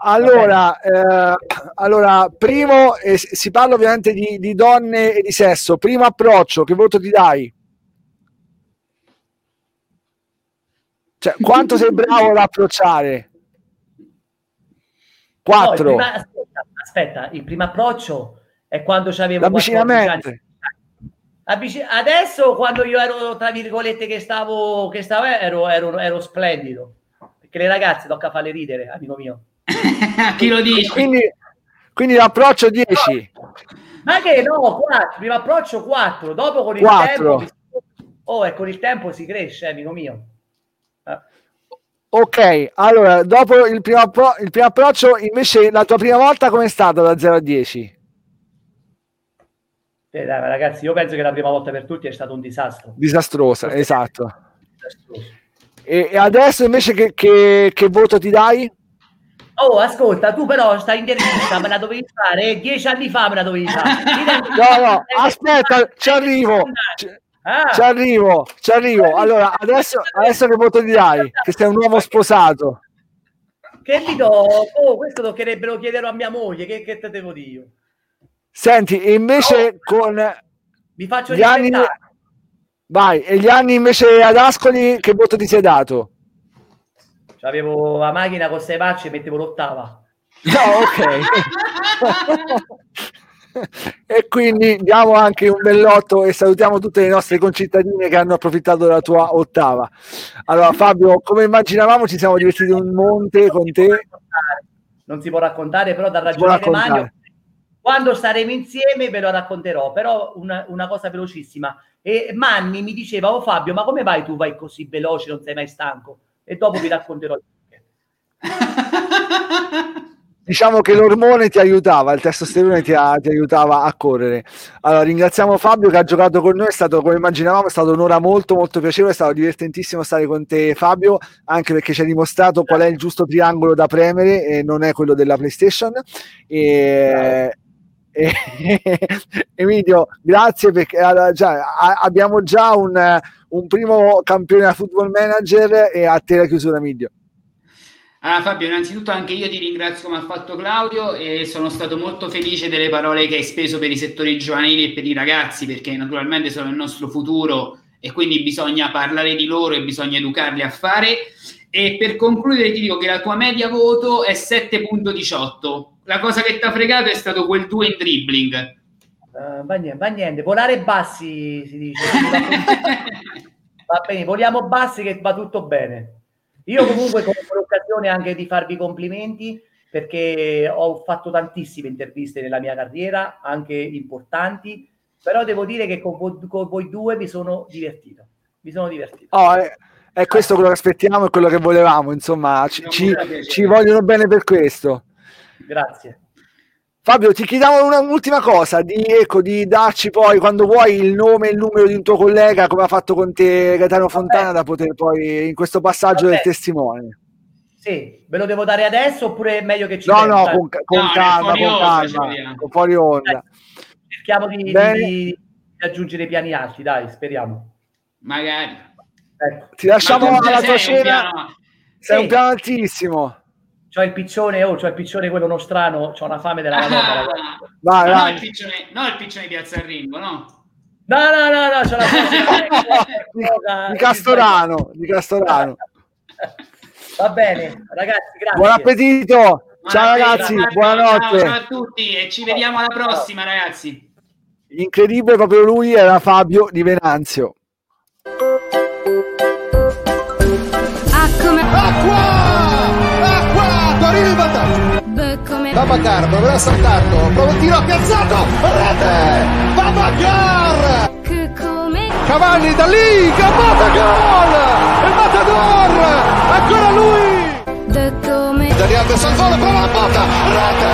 Allora, eh, allora, primo, eh, si parla ovviamente di, di, donne e di sesso. Primo approccio, che voto ti dai? Cioè, quanto sei bravo ad approcciare? 4. No, aspetta, aspetta, il primo approccio è quando c'avevo l'avvicinamento. Avvic- adesso, quando io ero tra virgolette che stavo, che stavo ero, ero, ero splendido perché le ragazze tocca farle ridere, amico mio. Chi lo dice? Quindi, quindi l'approccio 10. Ma che no, 4, primo approccio 4, dopo con il 4. tempo Oh, e con il tempo si cresce, amico mio. Eh. Ok, allora, dopo il primo, appro- il primo approccio, invece la tua prima volta com'è stata da 0 a 10? Eh, dai, ragazzi, io penso che la prima volta per tutti è stato un disastro. Disastrosa, esatto. Disastroso. E, e, adesso invece che, che, che voto ti dai? Oh, ascolta, tu però stai intervista, me la dovevi fare dieci anni fa, me la dovevi fare. No, no, aspetta, ci arrivo. Ci, ah. ci arrivo, ci arrivo. Allora, adesso, adesso che voto ti dai? Che sei un uomo sposato. Che ti do? Oh, questo toccherebbero chiederlo a mia moglie, che, che te devo dire? Senti, e invece oh, con... Vi faccio gli anni... Vai, e gli anni invece ad Ascoli, che voto ti sei dato? Avevo la macchina con sei marce e mettevo l'ottava. No, ok. e quindi diamo anche un bellotto e salutiamo tutte le nostre concittadine che hanno approfittato della tua ottava. Allora, Fabio, come immaginavamo, ci siamo divertiti un monte con te. Non si può raccontare, però da ragione Manio, quando staremo insieme ve lo racconterò. Però una, una cosa velocissima. E Manni mi diceva, oh Fabio, ma come vai tu vai così veloce, non sei mai stanco? E dopo vi racconterò. diciamo che l'ormone ti aiutava, il testosterone ti, ti, aiutava a correre. Allora, ringraziamo Fabio che ha giocato con noi, è stato come immaginavamo, è stata un'ora molto molto piacevole, è stato divertentissimo stare con te Fabio, anche perché ci hai dimostrato qual è il giusto triangolo da premere e non è quello della PlayStation. E, Emilio, grazie perché già, abbiamo già un, un, primo campione a football manager e a te la chiusura Emilio. Allora Fabio, innanzitutto anche io ti ringrazio come ha fatto Claudio e sono stato molto felice delle parole che hai speso per i settori giovanili e per i ragazzi perché naturalmente sono il nostro futuro e quindi bisogna parlare di loro e bisogna educarli a fare. E per concludere ti dico che la tua media voto è 7.18 la cosa che ti ha fregato è stato quel 2 in dribbling. Uh, va, niente, va niente, volare bassi si dice. va bene, voliamo bassi che va tutto bene. Io comunque ho l'occasione anche di farvi complimenti perché ho fatto tantissime interviste nella mia carriera, anche importanti, però devo dire che con, voi, con voi due mi sono divertito. Mi sono divertito. Oh, è, è questo quello che aspettiamo e quello che volevamo, insomma, ci, ci, ci vogliono bene per questo. Grazie. Fabio, ti chiediamo un'ultima cosa, di, ecco, di darci poi quando vuoi il nome e il numero di un tuo collega, come ha fatto con te Gaetano Fontana, Vabbè. da poter poi in questo passaggio Vabbè. del testimone. Sì, ve lo devo dare adesso oppure è meglio che ci No, no, con, con no, calma, con calma, con fuori onda. Cerchiamo di, di, di, aggiungere piani alti, dai, speriamo. Magari. Ecco. Ti lasciamo alla tua cena. Sei sì. un piano altissimo c'ho il piccione, oh, c'ho il piccione quello nostrano, c'ho una fame della Madonna. Ah, vai, vai. No, il piccione, no, il piccione di Piazza Ringo, no? No, no, no, no, c'ho la fame di, di Castorano, di Castorano. Va bene, ragazzi, grazie. Buon appetito. Buon ciao appetito, ragazzi, ciao, buonanotte. Ciao, ciao a tutti e ci vediamo alla prossima, ragazzi. Incredibile, proprio lui era Fabio di Venanzio. Torino Babacar proverà saltato, prova il tiro piazzato, rete, Babacar! Cavalli da lì, Gambata gol! Il Matador! Ancora lui! Dani Anderson volo, prova la botta, rete,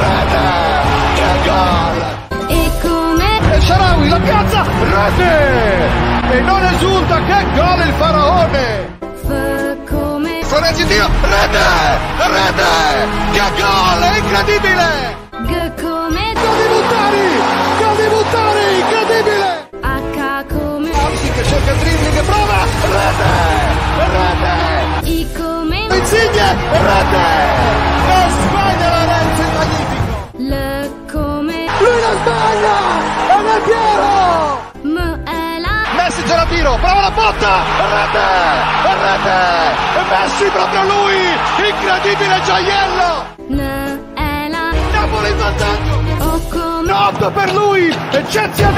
rete, che gol! E come? E Sharawi la piazza, rete! E non esulta, che gol il faraone! Florenzi Dio, rete, rete, che gol, è incredibile! G come Gol di Buttari, gol di Buttari, incredibile! H come Alzi che cerca il dribbling prova, rete, rete! I come Insigne, rete! Non sbaglia Lorenzo il magnifico! L come Lui non sbaglia! È nel Piero! La tiro, prova la botta, rete, rete! Messi proprio lui! Incredibile gioiello! N è la Napoli in vantaggio! O come Not per lui! Eccezionale!